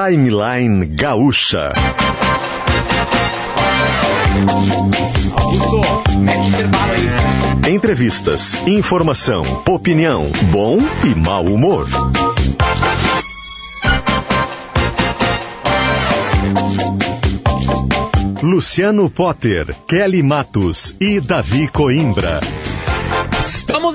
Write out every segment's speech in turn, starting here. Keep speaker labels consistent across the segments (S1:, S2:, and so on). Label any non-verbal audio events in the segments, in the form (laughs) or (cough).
S1: Timeline Gaúcha. Entrevistas, informação, opinião, bom e mau humor. Luciano Potter, Kelly Matos e Davi Coimbra.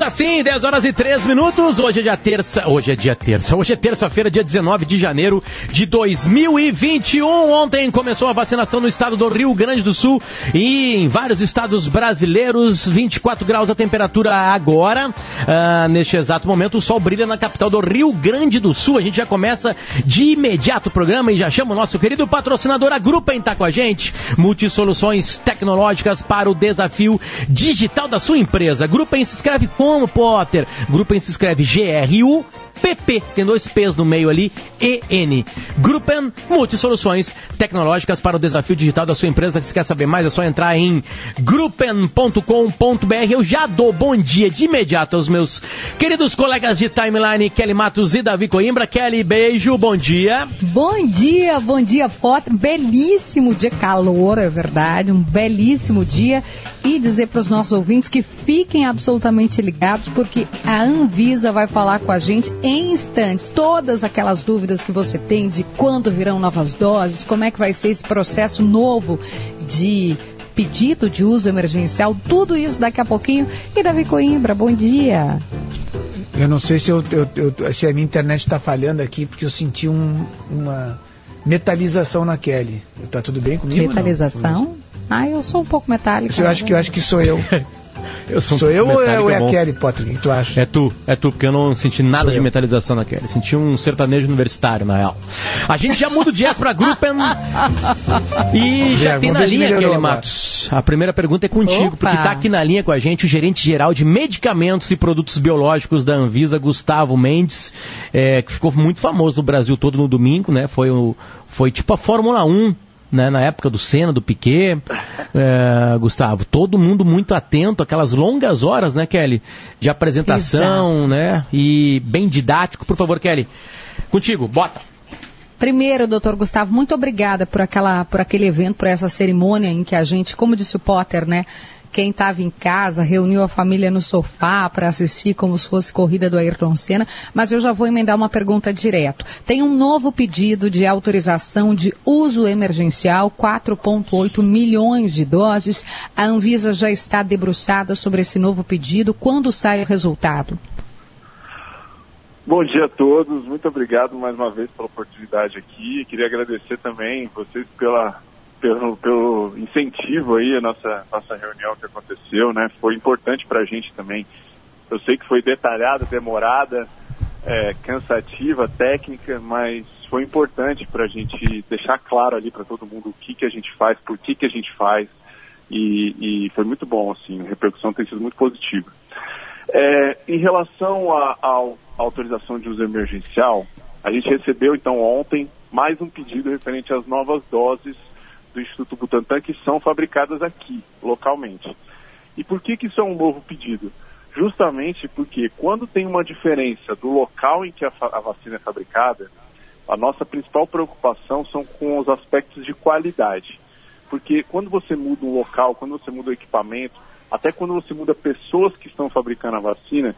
S2: Assim, 10 horas e 3 minutos. Hoje é dia terça. Hoje é dia terça. Hoje é terça-feira, dia 19 de janeiro de 2021. Ontem começou a vacinação no estado do Rio Grande do Sul e em vários estados brasileiros. 24 graus a temperatura agora. Ah, neste exato momento, o sol brilha na capital do Rio Grande do Sul. A gente já começa de imediato o programa e já chama o nosso querido patrocinador, a Grupa tá com a gente. Multisoluções tecnológicas para o desafio digital da sua empresa. Grupa se escreve como, Potter? Gruppen se escreve G-R-U PP, tem dois P's no meio ali, EN. Gruppen Multisoluções Tecnológicas para o desafio digital da sua empresa. Se quer saber mais, é só entrar em gruppen.com.br. Eu já dou bom dia de imediato aos meus queridos colegas de timeline, Kelly Matos e Davi Coimbra. Kelly, beijo, bom dia.
S3: Bom dia, bom dia, Potter. Belíssimo dia, calor, é verdade, um belíssimo dia. E dizer para os nossos ouvintes que fiquem absolutamente ligados, porque a Anvisa vai falar com a gente em instantes todas aquelas dúvidas que você tem de quando virão novas doses, como é que vai ser esse processo novo de pedido de uso emergencial, tudo isso daqui a pouquinho. E Davi Coimbra, bom dia.
S4: Eu não sei se, eu, eu, eu, se a minha internet está falhando aqui, porque eu senti um, uma metalização na Kelly. Tá tudo bem comigo?
S3: Metalização? Ah, eu sou um pouco metálico.
S4: Eu acho que eu acho que sou eu. (laughs) Eu sou, sou eu ou é, ou é a Kelly Potter? O que tu acha?
S2: É tu, é tu, porque eu não senti nada sou de eu. metalização na Kelly. Senti um sertanejo universitário, na real. A gente já muda o jazz pra Gruppen. (laughs) e já é, tem na linha, Kelly Matos. A primeira pergunta é contigo, Opa. porque tá aqui na linha com a gente o gerente geral de medicamentos e produtos biológicos da Anvisa, Gustavo Mendes, é, que ficou muito famoso no Brasil todo no domingo, né? Foi, o, foi tipo a Fórmula 1 né, na época do Senna, do Piquet, (laughs) é, Gustavo, todo mundo muito atento, aquelas longas horas, né, Kelly, de apresentação, Exato. né, e bem didático. Por favor, Kelly, contigo, bota.
S3: Primeiro, doutor Gustavo, muito obrigada por, aquela, por aquele evento, por essa cerimônia em que a gente, como disse o Potter, né, quem estava em casa reuniu a família no sofá para assistir como se fosse corrida do Ayrton Senna, mas eu já vou emendar uma pergunta direto. Tem um novo pedido de autorização de uso emergencial, 4,8 milhões de doses. A Anvisa já está debruçada sobre esse novo pedido. Quando sai o resultado?
S5: Bom dia a todos, muito obrigado mais uma vez pela oportunidade aqui. Queria agradecer também vocês pela pelo, pelo incentivo aí a nossa, nossa reunião que aconteceu, né? Foi importante para a gente também. Eu sei que foi detalhada, demorada, é, cansativa, técnica, mas foi importante para a gente deixar claro ali para todo mundo o que, que a gente faz, por que, que a gente faz, e, e foi muito bom, assim, a repercussão tem sido muito positiva. É, em relação à autorização de uso emergencial, a gente recebeu então ontem mais um pedido referente às novas doses do Instituto Butantan que são fabricadas aqui, localmente. E por que, que isso é um novo pedido? Justamente porque quando tem uma diferença do local em que a, a vacina é fabricada, a nossa principal preocupação são com os aspectos de qualidade. Porque quando você muda um local, quando você muda o equipamento, até quando você muda pessoas que estão fabricando a vacina,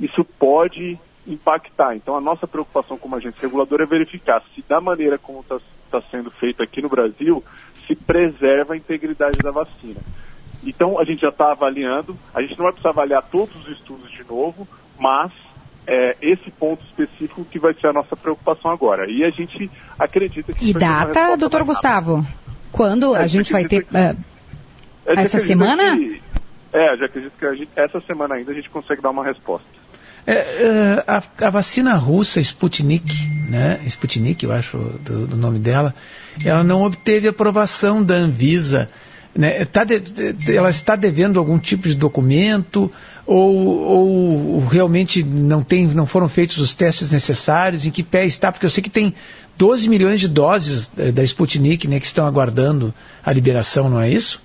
S5: isso pode impactar. Então, a nossa preocupação como agência reguladora é verificar se, da maneira como está tá sendo feito aqui no Brasil, se preserva a integridade da vacina. Então, a gente já está avaliando, a gente não vai precisar avaliar todos os estudos de novo, mas é, esse ponto específico que vai ser a nossa preocupação agora. E a gente acredita que...
S3: E data, doutor Gustavo? Quando é, a gente vai ter... Que, uh, essa semana?
S5: Que, é, já acredito que gente, essa semana ainda a gente consegue dar uma resposta.
S4: É, é, a, a, vacina russa Sputnik, né? Sputnik, eu acho do, do, nome dela, ela não obteve aprovação da Anvisa. Né? Tá de, de, ela está devendo algum tipo de documento ou, ou, realmente não, tem, não foram feitos os testes necessários? Em que pé está? Porque eu sei que tem 12 milhões de doses da, da Sputnik né, que estão aguardando a liberação, não é isso?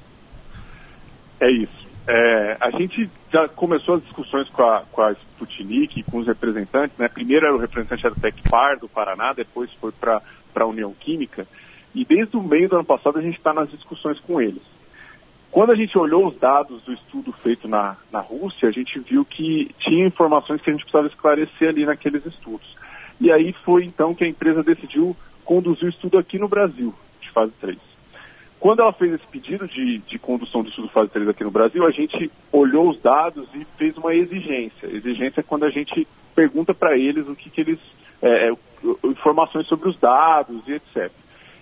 S5: É isso. É, a gente já começou as discussões com a, com a Sputnik, com os representantes, né? Primeiro era o representante da Tecpar do Paraná, depois foi para a União Química, e desde o meio do ano passado a gente está nas discussões com eles. Quando a gente olhou os dados do estudo feito na, na Rússia, a gente viu que tinha informações que a gente precisava esclarecer ali naqueles estudos. E aí foi então que a empresa decidiu conduzir o estudo aqui no Brasil, de fase 3. Quando ela fez esse pedido de, de condução do estudo fase 3 aqui no Brasil, a gente olhou os dados e fez uma exigência. Exigência é quando a gente pergunta para eles o que, que eles. É, é informações sobre os dados e etc.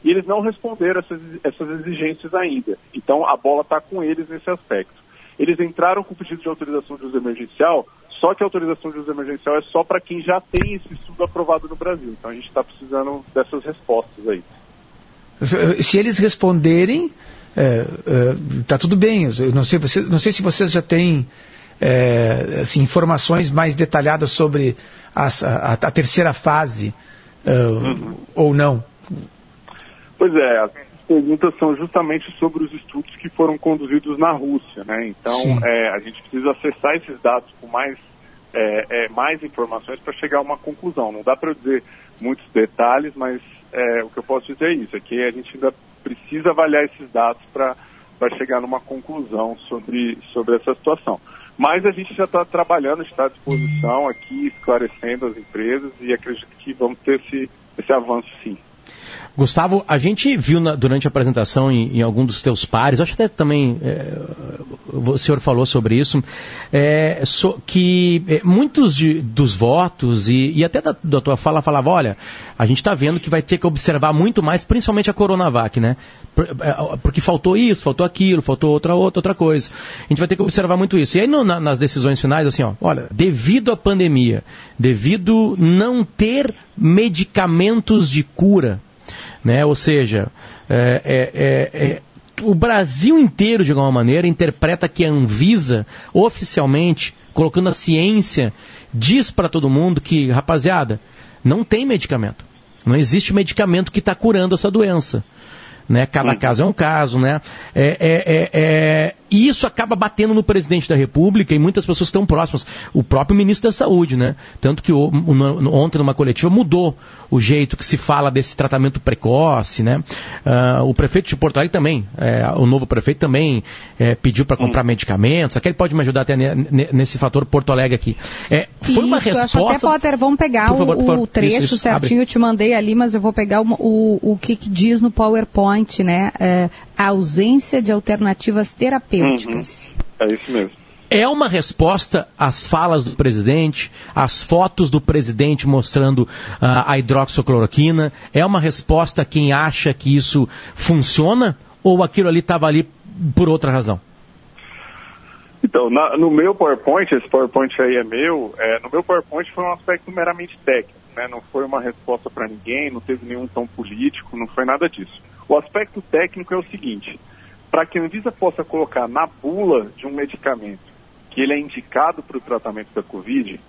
S5: E eles não responderam essas, essas exigências ainda. Então a bola está com eles nesse aspecto. Eles entraram com o pedido de autorização de uso emergencial, só que a autorização de uso emergencial é só para quem já tem esse estudo aprovado no Brasil. Então a gente está precisando dessas respostas aí.
S4: Se eles responderem, está é, é, tá tudo bem. Eu não sei, você, não sei se vocês já têm é, assim, informações mais detalhadas sobre a, a, a terceira fase é, uhum. ou não.
S5: Pois é, as perguntas são justamente sobre os estudos que foram conduzidos na Rússia, né? Então é, a gente precisa acessar esses dados com mais é, mais informações para chegar a uma conclusão. Não dá para dizer muitos detalhes, mas é, o que eu posso dizer é isso, é que a gente ainda precisa avaliar esses dados para chegar numa conclusão sobre, sobre essa situação. Mas a gente já está trabalhando, está à disposição aqui, esclarecendo as empresas e acredito que vamos ter esse, esse avanço sim.
S2: Gustavo, a gente viu na, durante a apresentação em, em, algum dos teus pares, acho até também é, o senhor falou sobre isso, é, so, que é, muitos de, dos votos e, e até da, da, tua fala falava, olha, a gente está vendo que vai ter que observar muito mais, principalmente a Coronavac, né? É, porque faltou isso, faltou aquilo, faltou outra, outra, outra coisa. A gente vai ter que observar muito isso. E aí no, na, nas decisões finais, assim, ó, olha, devido à pandemia, devido não ter medicamentos de cura né? Ou seja, é, é, é, é, o Brasil inteiro, de alguma maneira, interpreta que a Anvisa, oficialmente, colocando a ciência, diz para todo mundo que, rapaziada, não tem medicamento. Não existe medicamento que está curando essa doença. Né? Cada caso é um caso, né? É, é, é, é e isso acaba batendo no presidente da República e muitas pessoas estão próximas. O próprio ministro da Saúde, né? Tanto que o, ontem, numa coletiva, mudou o jeito que se fala desse tratamento precoce, né? Uh, o prefeito de Porto Alegre também, é, o novo prefeito também é, pediu para comprar hum. medicamentos. Aqui ele pode me ajudar até nesse fator Porto Alegre aqui. É,
S3: foi isso, uma resposta. Acho até, Potter, vamos pegar favor, o, favor, trecho isso, isso, certinho, abre. eu te mandei ali, mas eu vou pegar o, o, o que, que diz no PowerPoint, né? A ausência de alternativas terapêuticas.
S5: Uhum. É isso mesmo.
S2: É uma resposta às falas do presidente, às fotos do presidente mostrando uh, a hidroxicloroquina? É uma resposta a quem acha que isso funciona? Ou aquilo ali estava ali por outra razão?
S5: Então, na, no meu PowerPoint, esse PowerPoint aí é meu, é, no meu PowerPoint foi um aspecto meramente técnico, né? não foi uma resposta para ninguém, não teve nenhum tom político, não foi nada disso. O aspecto técnico é o seguinte: para que a Anvisa possa colocar na bula de um medicamento que ele é indicado para o tratamento da Covid,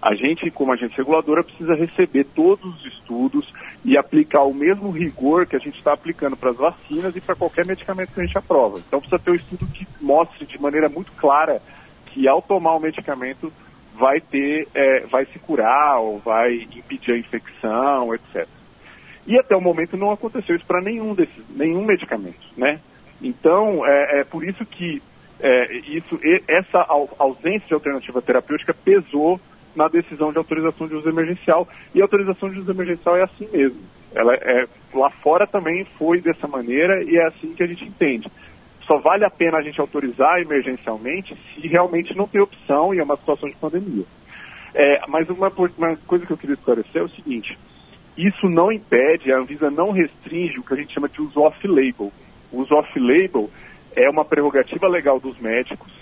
S5: a gente, como agente reguladora, precisa receber todos os estudos e aplicar o mesmo rigor que a gente está aplicando para as vacinas e para qualquer medicamento que a gente aprova. Então precisa ter um estudo que mostre de maneira muito clara que ao tomar o medicamento vai ter, é, vai se curar ou vai impedir a infecção, etc. E até o momento não aconteceu isso para nenhum desses, nenhum medicamento, né? Então, é, é por isso que é, isso, essa ausência de alternativa terapêutica pesou na decisão de autorização de uso emergencial. E a autorização de uso emergencial é assim mesmo. Ela é, lá fora também foi dessa maneira e é assim que a gente entende. Só vale a pena a gente autorizar emergencialmente se realmente não tem opção e é uma situação de pandemia. É, mas uma, uma coisa que eu queria esclarecer é o seguinte: isso não impede, a Anvisa não restringe o que a gente chama de uso off-label. O uso off-label é uma prerrogativa legal dos médicos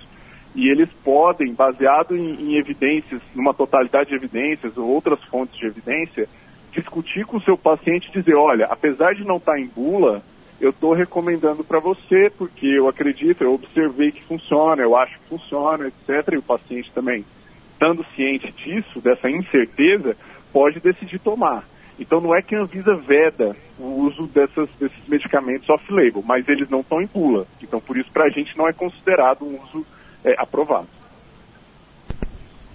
S5: e eles podem, baseado em, em, evidências, numa totalidade de evidências ou outras fontes de evidência, discutir com o seu paciente e dizer, olha, apesar de não estar em bula, eu estou recomendando para você porque eu acredito, eu observei que funciona, eu acho que funciona, etc. E o paciente também, estando ciente disso, dessa incerteza, pode decidir tomar. Então não é que a Anvisa veda o uso dessas, desses medicamentos off-label, mas eles não estão em bula. Então por isso para a gente não é considerado um uso é, aprovado.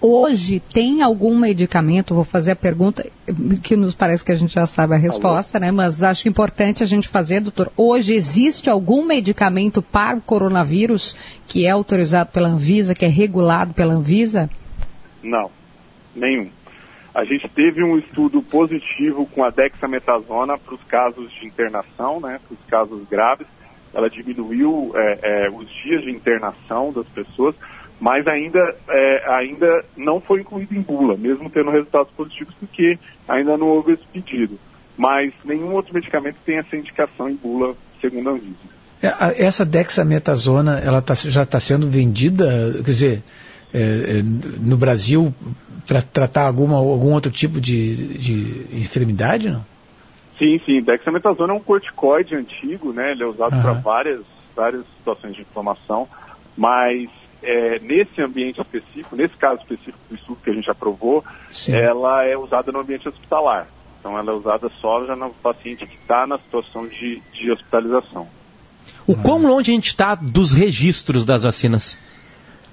S3: hoje tem algum medicamento, vou fazer a pergunta que nos parece que a gente já sabe a resposta, Alô? né? Mas acho importante a gente fazer, doutor. Hoje existe algum medicamento para o coronavírus que é autorizado pela Anvisa, que é regulado pela Anvisa?
S5: Não, nenhum. A gente teve um estudo positivo com a dexametasona para os casos de internação, né, para os casos graves. Ela diminuiu é, é, os dias de internação das pessoas, mas ainda, é, ainda não foi incluído em bula, mesmo tendo resultados positivos, porque ainda não houve esse pedido. Mas nenhum outro medicamento tem essa indicação em bula, segundo a Anvisa.
S4: É, essa dexametasona, ela tá, já está sendo vendida, quer dizer, é, é, no Brasil para tratar alguma, algum outro tipo de, de enfermidade, não?
S5: Sim, sim. Dexametasona é um corticoide antigo, né? Ele é usado uhum. para várias, várias situações de inflamação, mas é, nesse ambiente específico, nesse caso específico do estudo que a gente aprovou, sim. ela é usada no ambiente hospitalar. Então ela é usada só já no paciente que está na situação de, de hospitalização.
S2: O quão longe a gente está dos registros das vacinas?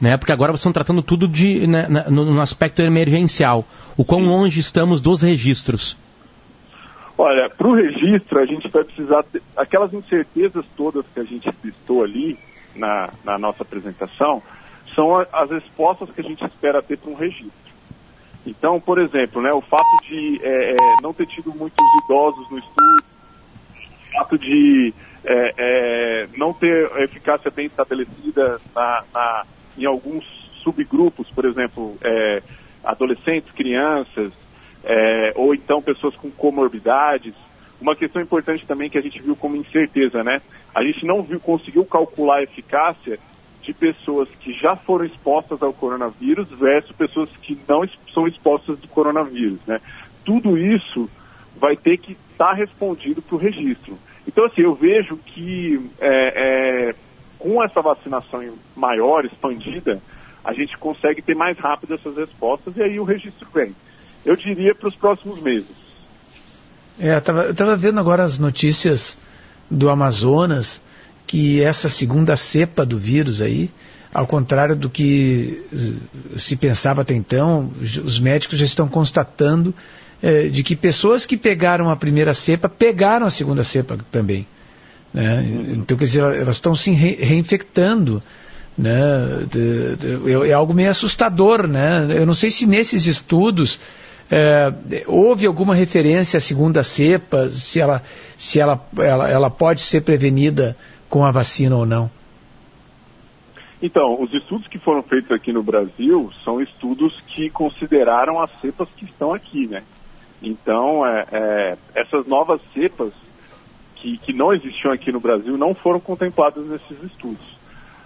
S2: Né? Porque agora vocês estão tratando tudo de, né, no, no, aspecto emergencial. O quão longe estamos dos registros?
S5: Olha, para o registro a gente vai precisar ter, aquelas incertezas todas que a gente listou ali na, na nossa apresentação são a, as respostas que a gente espera ter para um registro. Então, por exemplo, né, o fato de é, é, não ter tido muitos idosos no estudo, o fato de é, é não ter eficácia bem estabelecida na, na em alguns subgrupos, por exemplo, é, adolescentes, crianças, é, ou então pessoas com comorbidades. Uma questão importante também que a gente viu como incerteza, né? A gente não viu, conseguiu calcular a eficácia de pessoas que já foram expostas ao coronavírus versus pessoas que não são expostas do coronavírus, né? Tudo isso vai ter que estar tá respondido para o registro. Então, assim, eu vejo que é, é, com essa vacinação maior, expandida, a gente consegue ter mais rápido essas respostas e aí o registro vem. Eu diria para os próximos meses.
S4: É, eu estava vendo agora as notícias do Amazonas que essa segunda cepa do vírus aí, ao contrário do que se pensava até então, os médicos já estão constatando é, de que pessoas que pegaram a primeira cepa pegaram a segunda cepa também. Né? Então, quer dizer, elas estão se reinfectando. Né? É algo meio assustador. Né? Eu não sei se nesses estudos é, houve alguma referência à segunda cepa, se, ela, se ela, ela, ela pode ser prevenida com a vacina ou não.
S5: Então, os estudos que foram feitos aqui no Brasil são estudos que consideraram as cepas que estão aqui, né? Então, é, é, essas novas cepas que, que não existiam aqui no Brasil não foram contempladas nesses estudos.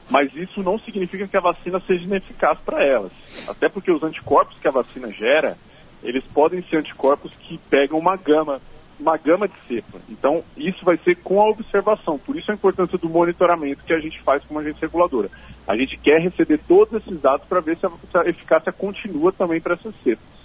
S5: Mas isso não significa que a vacina seja ineficaz para elas. Até porque os anticorpos que a vacina gera, eles podem ser anticorpos que pegam uma gama, uma gama de cepa. Então, isso vai ser com a observação. Por isso a importância do monitoramento que a gente faz como agência reguladora. A gente quer receber todos esses dados para ver se a eficácia continua também para essas cepas.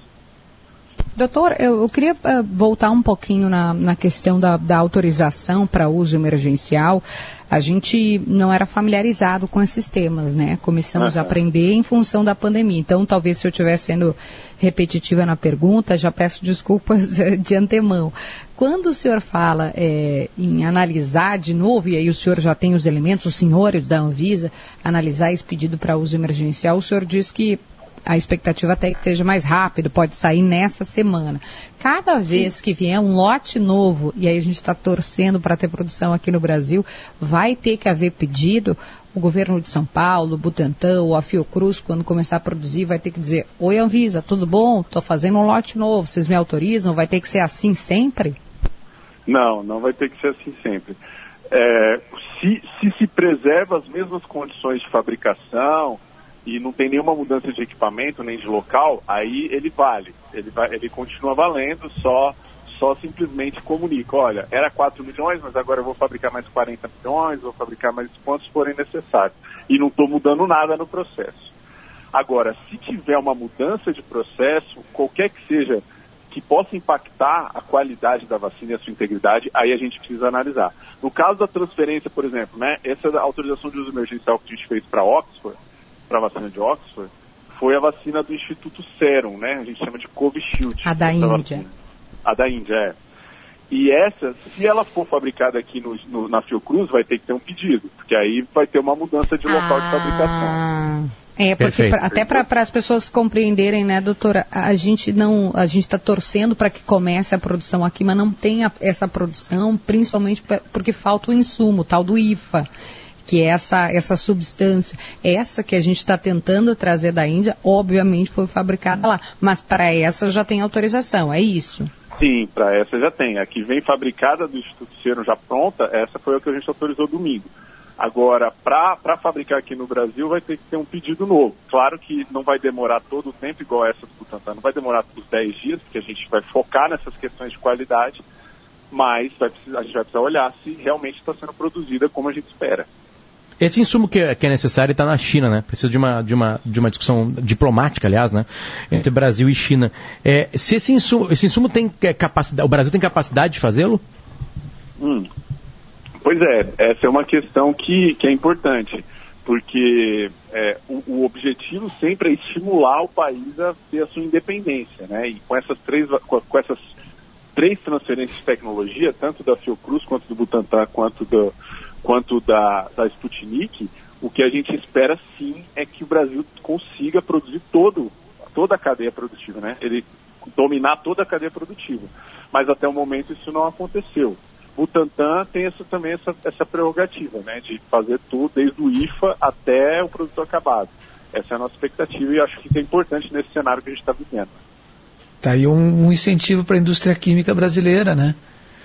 S3: Doutor, eu, eu queria uh, voltar um pouquinho na, na questão da, da autorização para uso emergencial. A gente não era familiarizado com esses temas, né? Começamos uhum. a aprender em função da pandemia. Então, talvez se eu estiver sendo repetitiva na pergunta, já peço desculpas (laughs) de antemão. Quando o senhor fala é, em analisar de novo, e aí o senhor já tem os elementos, os senhores da Anvisa, analisar esse pedido para uso emergencial, o senhor diz que a expectativa até que seja mais rápido, pode sair nessa semana. Cada vez que vier um lote novo, e aí a gente está torcendo para ter produção aqui no Brasil, vai ter que haver pedido. O governo de São Paulo, ou a Fiocruz, quando começar a produzir, vai ter que dizer: Oi, Anvisa, tudo bom? Estou fazendo um lote novo, vocês me autorizam? Vai ter que ser assim sempre?
S5: Não, não vai ter que ser assim sempre. É, se, se se preserva as mesmas condições de fabricação, e não tem nenhuma mudança de equipamento nem de local, aí ele vale. Ele, vai, ele continua valendo, só, só simplesmente comunica, olha, era 4 milhões, mas agora eu vou fabricar mais 40 milhões, vou fabricar mais quantos forem necessários. E não estou mudando nada no processo. Agora, se tiver uma mudança de processo, qualquer que seja, que possa impactar a qualidade da vacina e a sua integridade, aí a gente precisa analisar. No caso da transferência, por exemplo, né, essa autorização de uso emergencial que a gente fez para Oxford, para a vacina de Oxford foi a vacina do Instituto Serum, né? A gente chama de Covishield.
S3: A da Índia. Vacina.
S5: A da Índia, é. E essa, se ela for fabricada aqui no, no, na Fiocruz, vai ter que ter um pedido, porque aí vai ter uma mudança de local ah. de fabricação.
S3: É, porque pra, até para as pessoas compreenderem, né, doutora, a gente não, a gente está torcendo para que comece a produção aqui, mas não tem a, essa produção, principalmente porque falta o insumo, tal do IFA, que é essa, essa substância, essa que a gente está tentando trazer da Índia, obviamente foi fabricada lá, mas para essa já tem autorização, é isso?
S5: Sim, para essa já tem. A que vem fabricada do Instituto Cero já pronta, essa foi a que a gente autorizou domingo. Agora, para fabricar aqui no Brasil, vai ter que ter um pedido novo. Claro que não vai demorar todo o tempo, igual essa do Butantan, não vai demorar os 10 dias, porque a gente vai focar nessas questões de qualidade, mas precisar, a gente vai precisar olhar se realmente está sendo produzida como a gente espera.
S2: Esse insumo que, é, que é necessário está na China, né? Precisa de uma, de, uma, de uma discussão diplomática, aliás, né? Entre Brasil e China. É, se esse insumo, esse insumo tem é, capacidade, o Brasil tem capacidade de fazê-lo?
S5: Hum, Pois é, essa é uma questão que, que é importante, porque é, o, o, objetivo sempre é estimular o país a ter a sua independência, né? E com essas três, com, com essas três transferências de tecnologia, tanto da Fiocruz, quanto do Butantan, quanto, do, quanto da, da Sputnik, o que a gente espera sim é que o Brasil consiga produzir todo, toda a cadeia produtiva, né? Ele dominar toda a cadeia produtiva. Mas até o momento isso não aconteceu. Butantan tem essa, também essa, essa prerrogativa, né, de fazer tudo, desde o IFA até o produto acabado. Essa é a nossa expectativa e acho que isso é importante nesse cenário que a gente está vivendo.
S4: Tá aí um, um incentivo para a indústria química brasileira, né?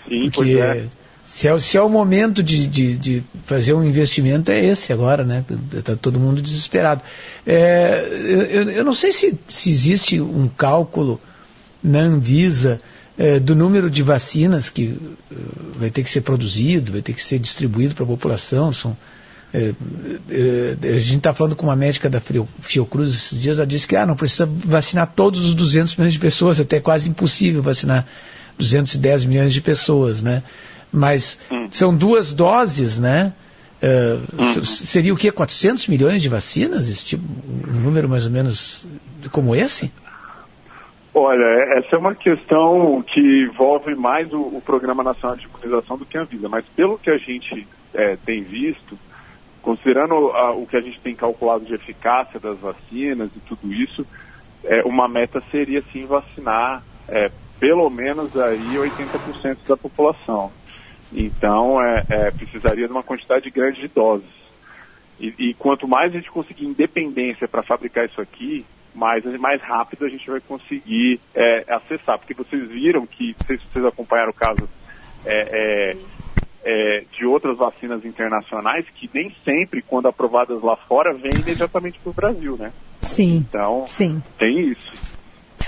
S5: Sim, Porque é.
S4: Se, é, se é o momento de, de, de, fazer um investimento, é esse agora, né? Está todo mundo desesperado. É, eu, eu não sei se, se existe um cálculo na Anvisa é, do número de vacinas que uh, vai ter que ser produzido, vai ter que ser distribuído para a população. São, é, é, a gente está falando com uma médica da Fiocruz esses dias, ela disse que ah, não precisa vacinar todos os 200 milhões de pessoas, até quase impossível vacinar 210 milhões de pessoas, né? Mas hum. são duas doses, né? Uh, seria o que? 400 milhões de vacinas? Esse tipo, um número mais ou menos como esse?
S5: Olha, é, essa é uma questão que envolve mais o, o Programa Nacional de Imunização do que a Anvisa, mas pelo que a gente é, tem visto, considerando a, o que a gente tem calculado de eficácia das vacinas e tudo isso, é, uma meta seria sim vacinar é, pelo menos aí 80% da população. Então, é, é, precisaria de uma quantidade grande de doses. E, e quanto mais a gente conseguir independência para fabricar isso aqui, mais, mais rápido a gente vai conseguir é, acessar. Porque vocês viram que, não sei se vocês acompanharam o caso é, é, é, de outras vacinas internacionais, que nem sempre, quando aprovadas lá fora, vêm imediatamente para o Brasil, né?
S3: Sim.
S5: Então,
S3: Sim.
S5: tem isso.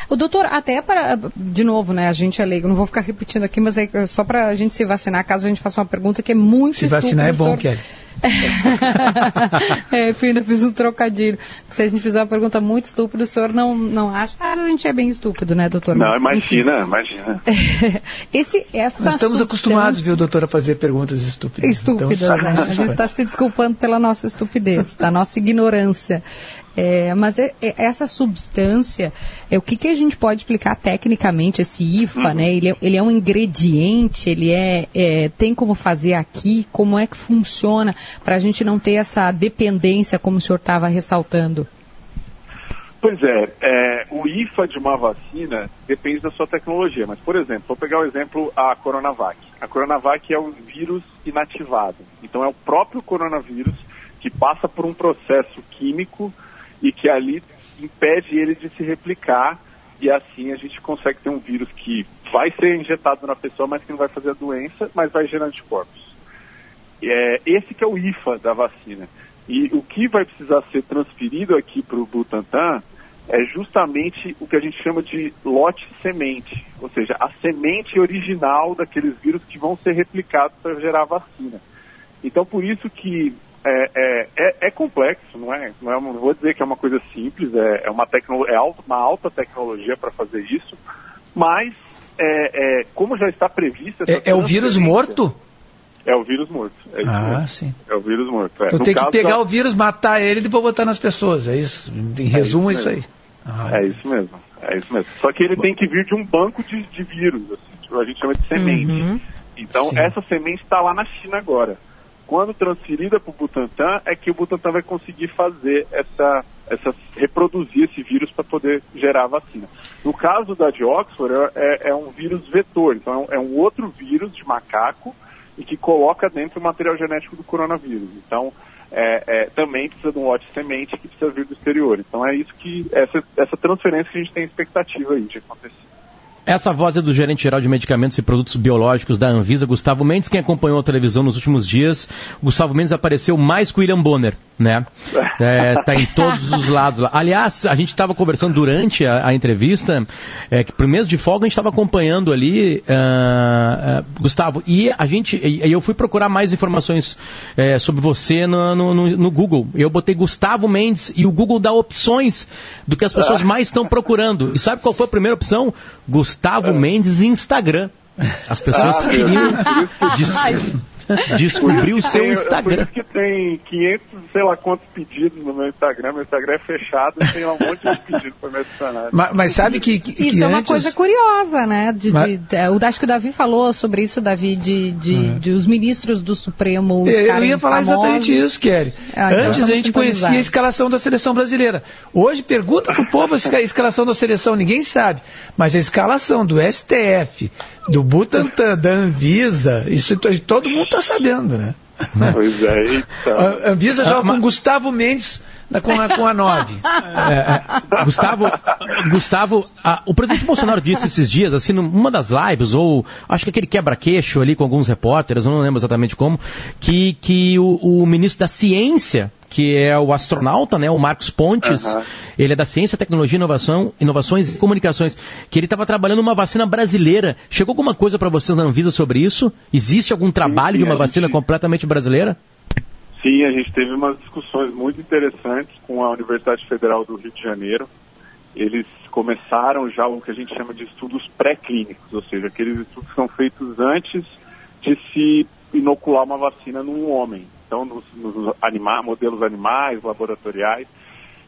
S3: O doutor, até para, de novo, né, a gente é leigo, não vou ficar repetindo aqui, mas é só para a gente se vacinar, caso a gente faça uma pergunta que é muito
S4: Se vacinar é bom, Kelly. (laughs)
S3: é, eu ainda fiz um trocadilho. Se a gente fizer uma pergunta muito estúpida, o senhor não, não acha? Ah, a gente é bem estúpido, né, doutor?
S5: Não, Mas, imagina, enfim. imagina. (laughs)
S3: Esse, essa
S4: Nós estamos acostumados, viu, doutor, a fazer perguntas estúpidas.
S3: Estúpidas, então, né? A gente está se desculpando pela nossa estupidez, da nossa ignorância. É, mas é, é, essa substância, é o que, que a gente pode explicar tecnicamente esse IFA, uhum. né? Ele é, ele é, um ingrediente, ele é, é, tem como fazer aqui, como é que funciona para a gente não ter essa dependência, como o senhor estava ressaltando?
S5: Pois é, é, o IFA de uma vacina depende da sua tecnologia, mas, por exemplo, vou pegar o exemplo a Coronavac. A Coronavac é um vírus inativado, então é o próprio coronavírus que passa por um processo químico e que ali impede ele de se replicar e assim a gente consegue ter um vírus que vai ser injetado na pessoa, mas que não vai fazer a doença, mas vai gerar anticorpos. É, esse que é o IFA da vacina. E o que vai precisar ser transferido aqui para o Butantan é justamente o que a gente chama de lote semente, ou seja, a semente original daqueles vírus que vão ser replicados para gerar a vacina. Então, por isso que é, é, é, é, complexo, não é? Não, é, não vou dizer que é uma coisa simples, é, é uma, tecno, é alto, uma alta tecnologia para fazer isso, mas é, é, como já está prevista...
S4: É, é o vírus morto?
S5: É o vírus morto. É isso
S4: Ah, sim.
S5: É o vírus morto.
S4: Então
S5: No
S4: tem que pegar
S5: da-
S4: o vírus, matar ele e depois botar nas pessoas. É isso. Em resumo, é isso aí. Ah,
S5: É isso mesmo. É isso mesmo. Só que ele tem que vir de um banco de, de vírus, assim, tipo, a gente chama de semente.
S3: Uhum.
S5: Então,
S4: Sim.
S5: essa semente está lá na China agora. Quando transferida para o Butantan, é que o Butantan vai conseguir fazer essa, essa reproduzir esse vírus para poder gerar a vacina. No caso da de Oxford, é, é um vírus vetor, então é um outro vírus de macaco e que coloca dentro o material genético do coronavírus. Então, é, é, também precisa de um lote de semente que precisa vir do exterior. Então, é isso que, essa, essa transferência que a gente tem expectativa aí de acontecer.
S2: Essa voz é do gerente geral de medicamentos e produtos biológicos da Anvisa, Gustavo Mendes. Quem acompanhou a televisão nos últimos dias, Gustavo Mendes apareceu mais que o William Bonner, né? (laughs) É, tá em todos os lados lá. Aliás, a gente estava conversando durante a, a entrevista, é, que pro mês de folga a gente estava acompanhando ali, ah, ah, Gustavo, e a gente, e, e eu fui procurar mais informações é, sobre você no, no- no- no Google. Eu botei Gustavo Mendes e o Google dá opções do que as pessoas mais estão procurando. E sabe qual foi a primeira opção? Gustavo Mendes Instagram. As pessoas
S5: Ah,
S2: queriam des-
S3: Ai.
S2: descobrir o seu
S5: Tem- Por
S2: Instagram.
S5: isso que tem 500, sei lá quantos pedidos no meu Instagram. Meu Instagram é fechado e tem um monte de pedidos para me adicionar.
S4: Mas, mas sabe que, que,
S3: Isso
S4: que
S3: é uma
S4: antes-
S3: coisa curiosa, né? De,
S4: Mas-
S3: de- é, o, acho que o Davi falou sobre isso, Davi, de, de, de os ministros do Supremo
S4: Eu
S3: estarem
S4: ia falar
S3: famosos.
S4: exatamente isso, Kelly.
S3: Ah, então
S4: Antes a gente conhecia a escalação da seleção brasileira. Hoje pergunta pro povo a esca- a escalação da seleção, ninguém sabe. Mas a escalação do STF, do Butantan, da Anvisa, isso to- todo mundo está sabendo, né? (laughs)
S5: Pois é, então.
S4: A Anvisa joga
S2: Ah, mas-
S4: com Gustavo Mendes na- com, a, com a 9. (laughs)
S2: É, é, Gustavo, Gustavo a- o presidente Bolsonaro disse esses dias, assim, numa das lives, ou acho que aquele quebra-queixo ali com alguns repórteres, eu não lembro exatamente como, que, que o, o ministro da Ciência, que é o astronauta, né, o Marcos Pontes,
S5: Aham.
S2: ele é da Ciência, Tecnologia, Inovação, Inovações e Comunicações, que ele estava trabalhando uma vacina brasileira. Chegou alguma coisa para vocês na Anvisa sobre isso? Existe algum trabalho de uma vacina
S5: gente-
S2: completamente brasileira?
S5: Sim, a gente teve umas discussões muito interessantes com a Universidade Federal do Rio de Janeiro. Eles começaram já o que a gente chama de estudos pré-clínicos, ou seja, aqueles estudos que são feitos antes de se inocular uma vacina num homem. Então, nos, nos anima modelos animais, laboratoriais.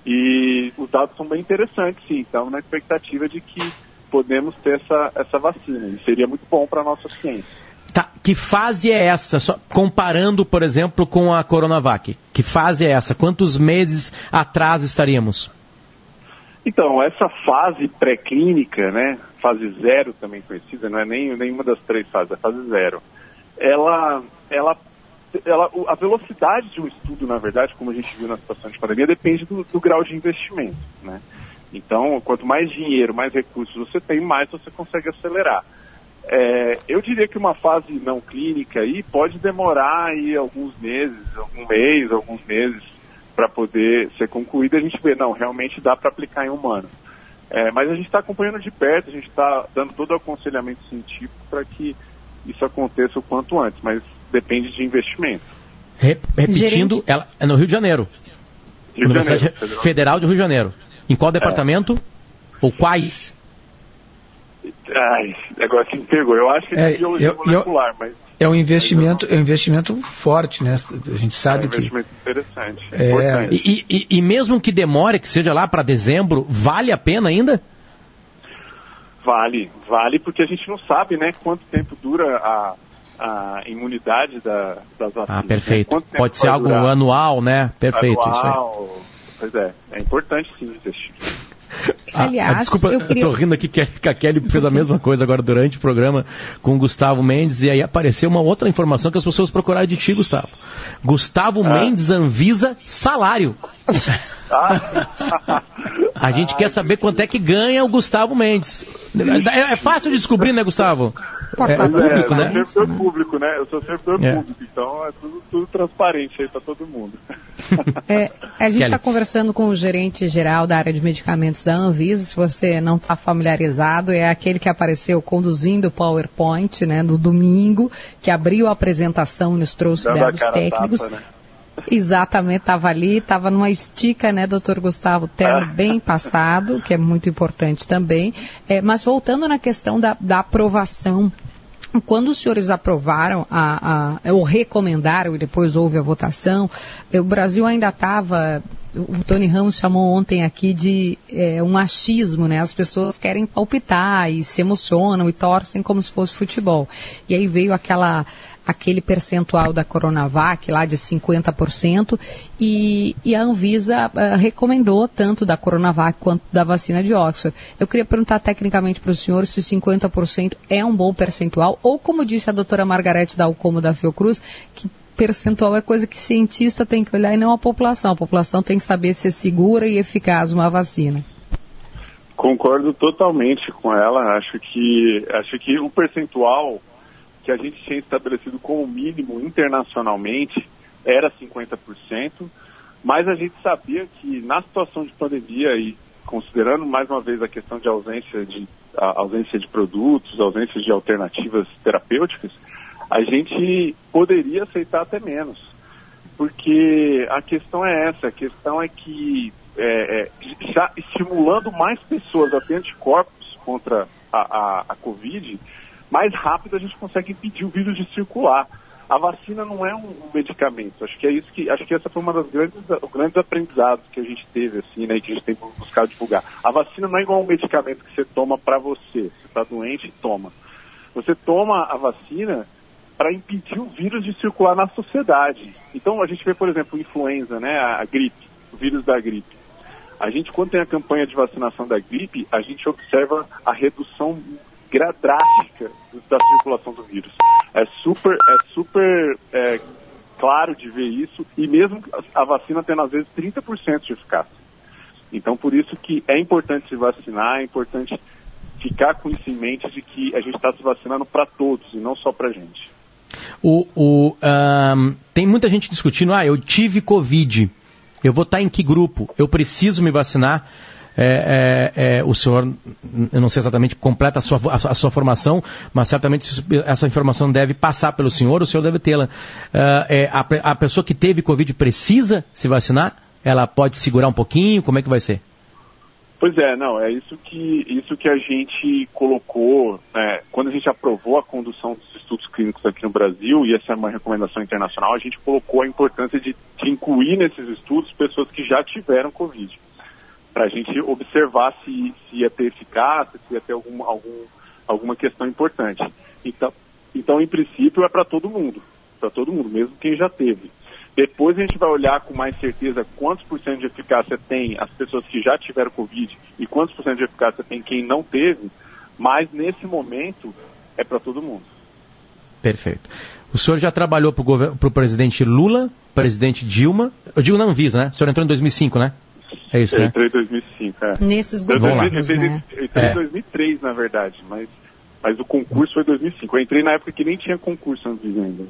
S5: E os dados são bem interessantes, sim. Estamos na expectativa de que podemos ter essa, essa vacina. E seria muito bom para a nossa ciência.
S2: Tá, que fase é essa? Só comparando, por exemplo, com a Coronavac. Que fase é essa? Quantos meses atrás estaríamos?
S5: Então, essa fase pré-clínica, né, fase zero também conhecida, não é nem nenhuma das três fases, é fase zero. Ela, ela, ela, a velocidade de um estudo, na verdade, como a gente viu na situação de pandemia, depende do, do grau de investimento, né. Então, quanto mais dinheiro, mais recursos você tem, mais você consegue acelerar. É, eu diria que uma fase não clínica aí pode demorar aí alguns meses, algum mês, alguns meses para poder ser concluída. A gente vê, não, realmente dá para aplicar em humano. É, mas a gente está acompanhando de perto, a gente está dando todo o aconselhamento científico para que isso aconteça o quanto antes, mas depende de investimento.
S2: Re- repetindo, ela é no Rio de Janeiro.
S5: Rio de
S2: Universidade
S5: Janeiro, Federal.
S2: De Rio de Janeiro. Em qual departamento? Ou quais?
S5: Ai, agora que me pegou. Eu acho que é
S4: É,
S5: de biologia
S4: eu- eu-
S5: molecular, mas
S4: É um investimento, é um investimento forte, né? A gente
S5: é
S4: sabe
S5: um
S4: que.
S5: investimento interessante. É,
S4: É,
S5: importante.
S2: E, e- e mesmo que demore, que seja lá para dezembro, vale a pena ainda?
S5: Vale, vale, porque a gente não sabe, né, quanto tempo dura a, a imunidade da, das vacinas.
S2: Ah,
S5: né?
S2: perfeito.
S5: Tempo
S2: Pode ser algo
S5: durar?
S2: anual, né? Perfeito, isso aí.
S5: Anual. Pois é, é importante sim investir.
S2: Ah, (laughs)
S3: Aliás,
S2: ah, desculpa,
S3: eu queria-
S2: tô rindo aqui que a Kelly fez a mesma coisa agora durante o programa com o Gustavo Mendes e aí apareceu uma outra informação que as pessoas procuraram de ti, Gustavo. Gustavo Mendes Anvisa salário.
S5: Ah,
S2: A gente quer saber quanto é que ganha o Gustavo Mendes. É, é fácil de descobrir, né, Gustavo? É,
S3: tá
S2: é
S3: tudo
S2: público,
S5: é,
S2: né?
S5: Eu sou servidor público, né? Eu sou servidor
S2: É.
S5: público, então é tudo, tudo transparente aí para todo mundo.
S3: É, a gente está conversando com o gerente geral da área de medicamentos da Anvisa. Se você não está familiarizado, é aquele que apareceu conduzindo o PowerPoint, né, no domingo, que abriu a apresentação e nos trouxe
S5: Dando
S3: dados técnicos.
S5: tapa, né?
S3: Exatamente, estava ali, estava numa estica, né, doutor Gustavo, terno
S5: Ah.
S3: bem passado, que é muito importante também. É, mas voltando na questão da, da aprovação quando os senhores aprovaram a, a, ou recomendaram e depois houve a votação, o Brasil ainda estava o Tony Ramos chamou ontem aqui de é, um achismo, né? As pessoas querem palpitar e se emocionam e torcem como se fosse futebol. E aí veio aquela aquele percentual da Coronavac lá de 50% e, e a Anvisa uh, recomendou tanto da Coronavac quanto da vacina de Oxford. Eu queria perguntar tecnicamente para o senhor se 50% é um bom percentual ou como disse a doutora Margarete Dalcomo da Fiocruz, que percentual é coisa que cientista tem que olhar e não a população. A população tem que saber se é segura e eficaz uma vacina.
S5: Concordo totalmente com ela. Acho que acho que o percentual que a gente tinha estabelecido como mínimo internacionalmente era 50%, mas a gente sabia que na situação de pandemia e considerando mais uma vez a questão de ausência de ausência de produtos, ausência de alternativas terapêuticas, a gente poderia aceitar até menos. Porque a questão é essa, a questão é que é, é, já estimulando mais pessoas a ter anticorpos contra a, a, a Covid, mais rápido a gente consegue impedir o vírus de circular. A vacina não é um medicamento. Acho que é isso que acho que essa foi uma das grandes grandes aprendizados que a gente teve assim, né, que a gente tem buscado divulgar. A vacina não é igual um medicamento que você toma para você. Você está doente, toma. Você toma a vacina para impedir o vírus de circular na sociedade. Então a gente vê, por exemplo, influenza, né, a, gripe, o vírus da gripe. A gente, quando tem a campanha de vacinação da gripe, a gente observa a redução drástica da circulação do vírus. É super, é super é, claro de ver isso, e mesmo a vacina tendo às vezes 30% de eficácia. Então, por isso que é importante se vacinar, é importante ficar com isso em mente de que a gente está se vacinando para todos e não só para a gente.
S2: O, o, um, tem muita gente discutindo, ah, eu tive Covid, eu vou estar em que grupo? Eu preciso me vacinar? É, é, é, o senhor, eu não sei exatamente, completa a sua, a, a, sua formação, mas certamente essa informação deve passar pelo senhor, o senhor deve tê-la. Uh, a, a pessoa que teve Covid precisa se vacinar? Ela pode segurar um pouquinho? Como é que vai ser?
S5: Pois é, não, é isso que, isso que a gente colocou, né, quando a gente aprovou a condução dos estudos clínicos aqui no Brasil, e essa é uma recomendação internacional, a gente colocou a importância de, de incluir nesses estudos pessoas que já tiveram Covid, para a gente observar se, se ia ter eficácia, se ia ter algum, algum, alguma questão importante. Então, então, em princípio, é para todo mundo, para todo mundo, mesmo quem já teve. Depois a gente vai olhar com mais certeza quantos por cento de eficácia tem as pessoas que já tiveram Covid e quantos por cento de eficácia tem quem não teve, mas nesse momento é para todo mundo.
S2: Perfeito. O senhor já trabalhou para o presidente Lula, presidente Dilma, eu digo não Visa, né? O senhor entrou em 2005, né?
S5: É isso, eu né? entrei em 2005, é.
S3: Nesses governos,
S5: eu entrei,
S3: né?
S5: eu entrei é. em 2003, na verdade, mas, mas o concurso foi em 2005. Eu entrei na época que nem tinha concurso antes ainda.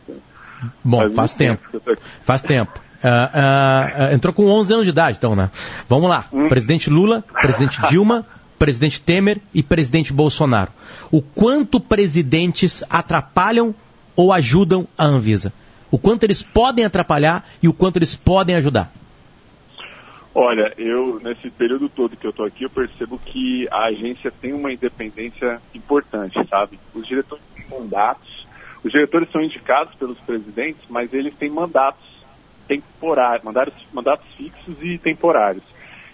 S2: Bom, faz, faz tempo. tempo. Faz tempo. Uh, uh, entrou com 11 anos de idade, então, né? Vamos lá. Hum. Presidente Lula, presidente (laughs) Dilma, presidente Temer e presidente Bolsonaro. O quanto presidentes atrapalham ou ajudam a Anvisa? O quanto eles podem atrapalhar e o quanto eles podem ajudar?
S5: Olha, eu nesse período todo que eu estou aqui, eu percebo que a agência tem uma independência importante, sabe? Os diretores têm mandatos os diretores são indicados pelos presidentes, mas eles têm mandatos temporários, mandatos, mandatos fixos e temporários.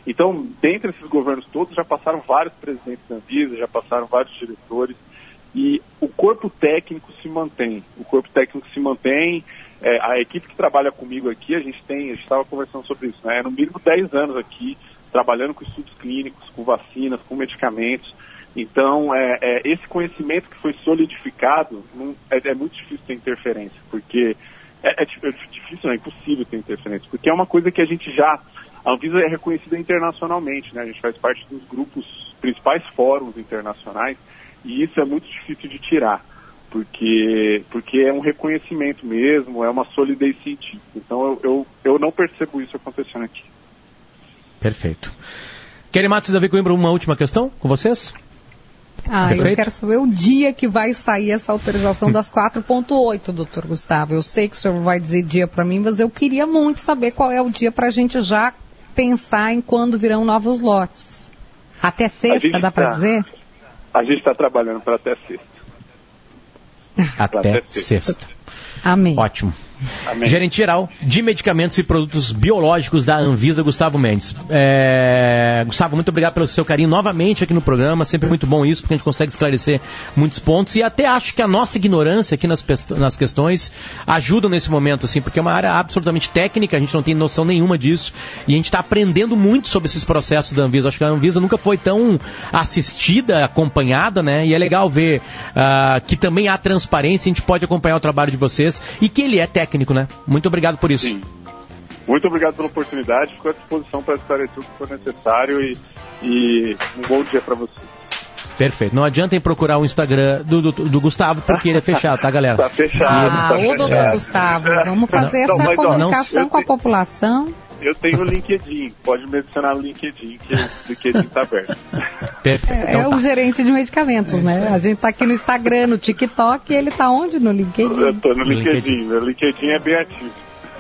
S5: Então, dentre esses governos todos, já passaram vários presidentes da Anvisa, já passaram vários diretores, e o corpo técnico se mantém. O corpo técnico se mantém. É, a equipe que trabalha comigo aqui, a gente tem, a gente estava conversando sobre isso, né? No mínimo 10 anos aqui, trabalhando com estudos clínicos, com vacinas, com medicamentos. Então, é, é, esse conhecimento que foi solidificado, não, é, é, muito difícil ter interferência, porque é, é, é, difícil, não, é impossível ter interferência, porque é uma coisa que a gente já, a Anvisa é reconhecida internacionalmente, né? A gente faz parte dos grupos, principais fóruns internacionais, e isso é muito difícil de tirar, porque, porque é um reconhecimento mesmo, é uma solidez científica. Então, eu, eu, eu não percebo isso acontecendo aqui.
S2: Perfeito. Kelly Matos Davi Coimbra, uma última questão com vocês?
S3: Ah, Perfeito? eu quero saber o dia que vai sair essa autorização das 4.8, doutor Gustavo. Eu sei que o senhor vai dizer dia para mim, mas eu queria muito saber qual é o dia para a gente já pensar em quando virão novos lotes. Até sexta, dá para tá, dizer?
S5: A gente está trabalhando para até sexta.
S2: Até,
S5: Até
S2: sexta.
S5: sexta.
S3: Amém.
S2: Ótimo.
S5: Amém.
S2: Gerente geral de medicamentos e produtos biológicos da Anvisa, Gustavo Mendes. É, Gustavo, muito obrigado pelo seu carinho novamente aqui no programa. Sempre muito bom isso, porque a gente consegue esclarecer muitos pontos. E até acho que a nossa ignorância aqui nas, nas questões ajuda nesse momento, assim, porque é uma área absolutamente técnica, a gente não tem noção nenhuma disso. E a gente está aprendendo muito sobre esses processos da Anvisa. Acho que a Anvisa nunca foi tão assistida, acompanhada, né? E é legal ver ah, que também há transparência, a gente pode acompanhar o trabalho de vocês e que ele é técnico, né? Muito obrigado por isso.
S5: Sim. Muito obrigado pela oportunidade. Fico à disposição para esclarecer o que for necessário e, e um bom dia para você.
S2: Perfeito. Não adianta em procurar o Instagram do, do, do Gustavo, porque ele é fechado, tá, galera?
S5: Tá fechado.
S3: Ah,
S5: tá
S3: ô, doutor. Gustavo, vamos fazer
S5: Não,
S3: essa
S5: ó,
S3: comunicação
S5: não,
S3: com a população.
S5: Eu tenho o LinkedIn. Pode me adicionar no LinkedIn, que o LinkedIn está aberto. (laughs)
S2: Perfeito.
S3: É,
S2: Então
S3: o
S2: tá.
S3: gerente de medicamentos, né? A gente tá aqui no Instagram, no TikTok, e ele tá onde? No
S5: Eu
S3: LinkedIn.
S5: tô no
S2: No
S5: LinkedIn.
S2: LinkedIn.
S5: Meu LinkedIn é bem ativo.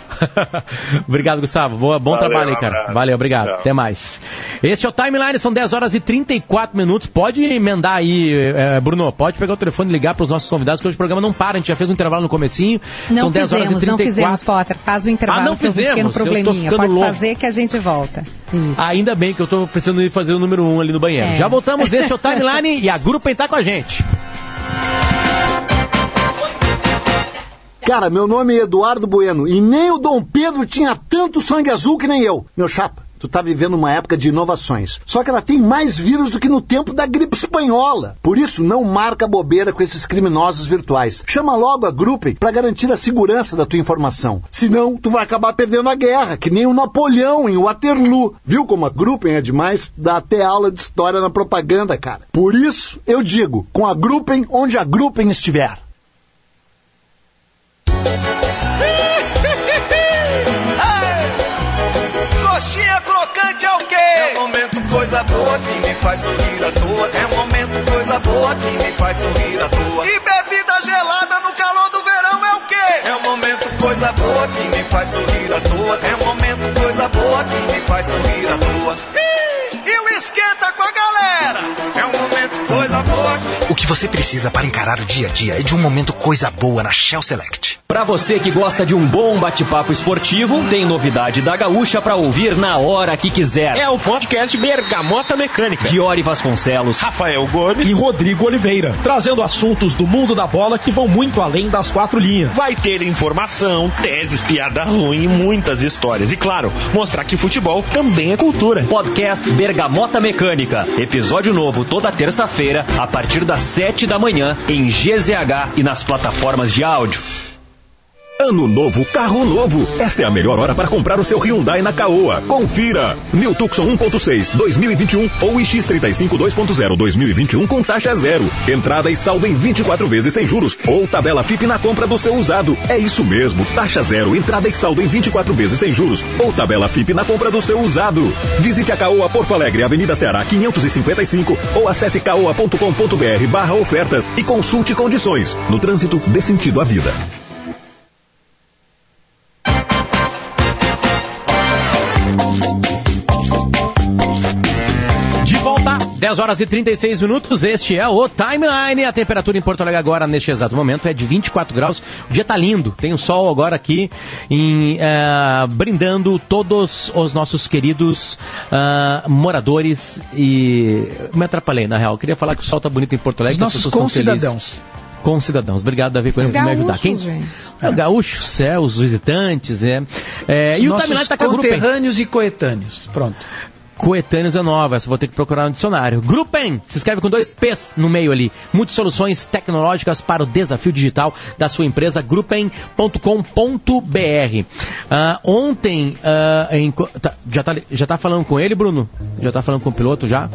S5: (laughs)
S2: obrigado, Gustavo. Boa, bom
S5: Valeu,
S2: trabalho aí,
S5: um
S2: cara.
S5: abraço.
S2: Valeu, obrigado.
S5: Tchau.
S2: Até mais. Este é o Timeline, são 10 horas e 34 minutos. Pode emendar aí, eh, Bruno, pode pegar o telefone e ligar para os nossos convidados, que hoje o programa não para. A gente já fez um intervalo no comecinho.
S3: Não
S2: são 10 horas e
S3: fizemos, não
S2: 34.
S3: fizemos, Potter. Faz o intervalo
S2: Ah, não fizemos? Eu tô
S3: probleminha.
S2: ficando
S3: Pode
S2: louco.
S3: fazer que a gente volta. Isso.
S2: Ainda bem que eu tô precisando ir fazer o número 1 um ali no banheiro.
S3: É.
S2: Já voltamos, este é o (laughs) Timeline e a Grupo tá com a gente.
S6: Cara, meu nome é Eduardo Bueno e nem o Dom Pedro tinha tanto sangue azul que nem eu. Meu chapa, tu tá vivendo uma época de inovações. Só que ela tem mais vírus do que no tempo da gripe espanhola. Por isso, não marca bobeira com esses criminosos virtuais. Chama logo a Gruppen para garantir a segurança da tua informação. Senão, tu vai acabar perdendo a guerra, que nem o Napoleão em Waterloo. Viu como a Gruppen é demais? Dá até aula de história na propaganda, cara. Por isso, eu digo, com a Gruppen onde a Gruppen estiver.
S7: Coxinha crocante é o quê? É um momento coisa boa que me faz sorrir à toa. É um momento coisa boa que me faz sorrir à toa. E bebida gelada no calor do verão é o quê? É um momento coisa boa que me faz sorrir à toa. É um momento coisa boa que me faz sorrir à toa. E o esquenta com a galera.
S8: Que você precisa para encarar o dia a dia é de um momento coisa boa na Shell Select.
S9: Para você que gosta de um bom bate-papo esportivo, tem novidade da Gaúcha para ouvir na hora que quiser.
S10: É o podcast Bergamota Mecânica.
S9: Diori Vasconcelos,
S10: Rafael Gomes
S11: e Rodrigo Oliveira, trazendo assuntos do mundo da bola que vão muito além das quatro linhas.
S10: vai ter informação, teses, piada ruim e muitas histórias. E claro, mostrar que futebol também é cultura.
S9: podcast Bergamota Mecânica. Episódio novo toda terça-feira, a partir das 7 da manhã, em GZH e nas plataformas de áudio.
S1: Ano novo, carro novo. Esta é a melhor hora para comprar o seu Hyundai na Caoa. Confira. New Tucson 1.6 2021 ou X35 2.0 2021 com taxa zero. Entrada e saldo em 24 vezes sem juros ou tabela FIP na compra do seu usado. É isso mesmo, taxa zero, entrada e saldo em 24 vezes sem juros ou tabela FIP na compra do seu usado. Visite a Caoa Porto Alegre, Avenida Ceará 555 ou acesse caoa.com.br barra ofertas e consulte condições. No trânsito, dê sentido à vida.
S2: 10 horas e 36 minutos. Este é o Timeline. A temperatura em Porto Alegre agora, neste exato momento, é de 24 graus. O dia tá lindo. Tem o sol agora aqui em, eh, brindando todos os nossos queridos ah, moradores e. Me atrapalhei, na real. Eu queria falar que o sol tá bonito em Porto
S4: Os
S2: Alegre. as
S4: nossos concidadãos.
S2: Concidadãos. Obrigado, Davi
S3: Os
S2: por me ajudar.
S3: gaúchos,
S2: Quem?
S3: gente.
S2: É, o gaúcho, céu, os visitantes, é. É,
S4: Os
S2: e o Timeline tá com
S4: conterrâneos e coetâneos. Pronto.
S2: Coetâneos é nova, essa vou ter que procurar no dicionário. Gruppen, se escreve com dois P's no meio ali. Muitas soluções tecnológicas para o desafio digital da sua empresa, gruppen.com.br. Ah, ontem, ah, em tá- já, tá, já tá falando com ele, Bruno? Já tá falando com o piloto já?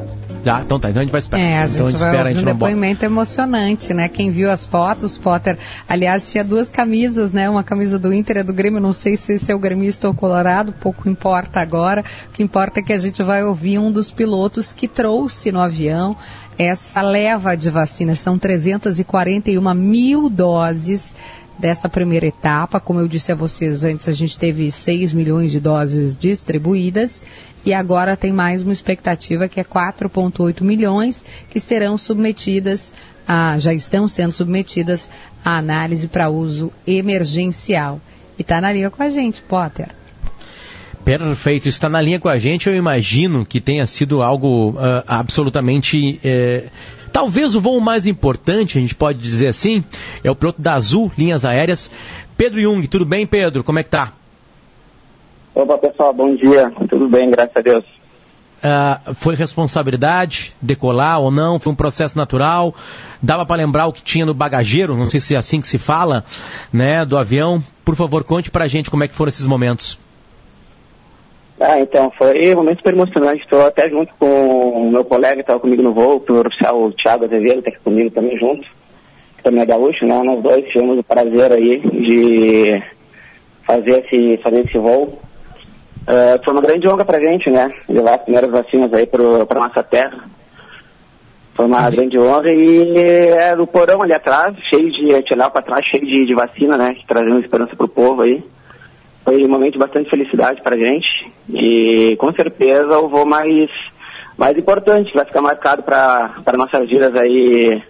S2: Já, então tá, então a gente vai esperar.
S3: É, a gente
S2: então a gente
S3: vai
S2: espera, a gente
S3: um
S2: não bota.
S3: depoimento emocionante, né? Quem viu as fotos, Potter, aliás, tinha duas camisas, né? Uma camisa do Inter e do Grêmio, não sei se esse é o gremista ou colorado, pouco importa agora. O que importa é que a gente vai ouvir um dos pilotos que trouxe no avião essa leva de vacina. São 341 mil doses dessa primeira etapa. Como eu disse a vocês antes, a gente teve 6 milhões de doses distribuídas e agora tem mais uma expectativa que é 4,8 milhões que serão submetidas a, já estão sendo submetidas à análise para uso emergencial. E está na linha com a gente, Potter.
S2: Perfeito, está na linha com a gente. Eu imagino que tenha sido algo uh, absolutamente. Eh, talvez o voo mais importante, a gente pode dizer assim, é o piloto da Azul Linhas Aéreas. Pedro Jung, tudo bem, Pedro? Como é que tá?
S12: Opa, pessoal, bom dia. Tudo bem, graças a Deus.
S2: Uh, foi responsabilidade decolar ou não? Foi um processo natural? Dava para lembrar o que tinha no bagageiro? Não sei se é assim que se fala, né, do avião. Por favor, conte pra gente como é que foram esses momentos.
S12: Ah, então, foi um momento super emocionante. Estou até junto com o meu colega que estava comigo no voo, o oficial Thiago Azevedo, está aqui comigo também junto, que também é gaúcho, né? Nós dois tivemos o prazer aí de fazer esse, fazer esse voo. Uh, foi uma grande honra pra gente, né? Levar as primeiras vacinas aí para nossa terra. Foi uma grande honra e era é, o porão ali atrás, cheio de, tinha lá para trás, cheio de, de vacina, né? Trazendo esperança pro povo aí foi um momento de bastante felicidade para a gente e com certeza o voo mais, mais importante, vai ficar marcado para nossas vidas aí,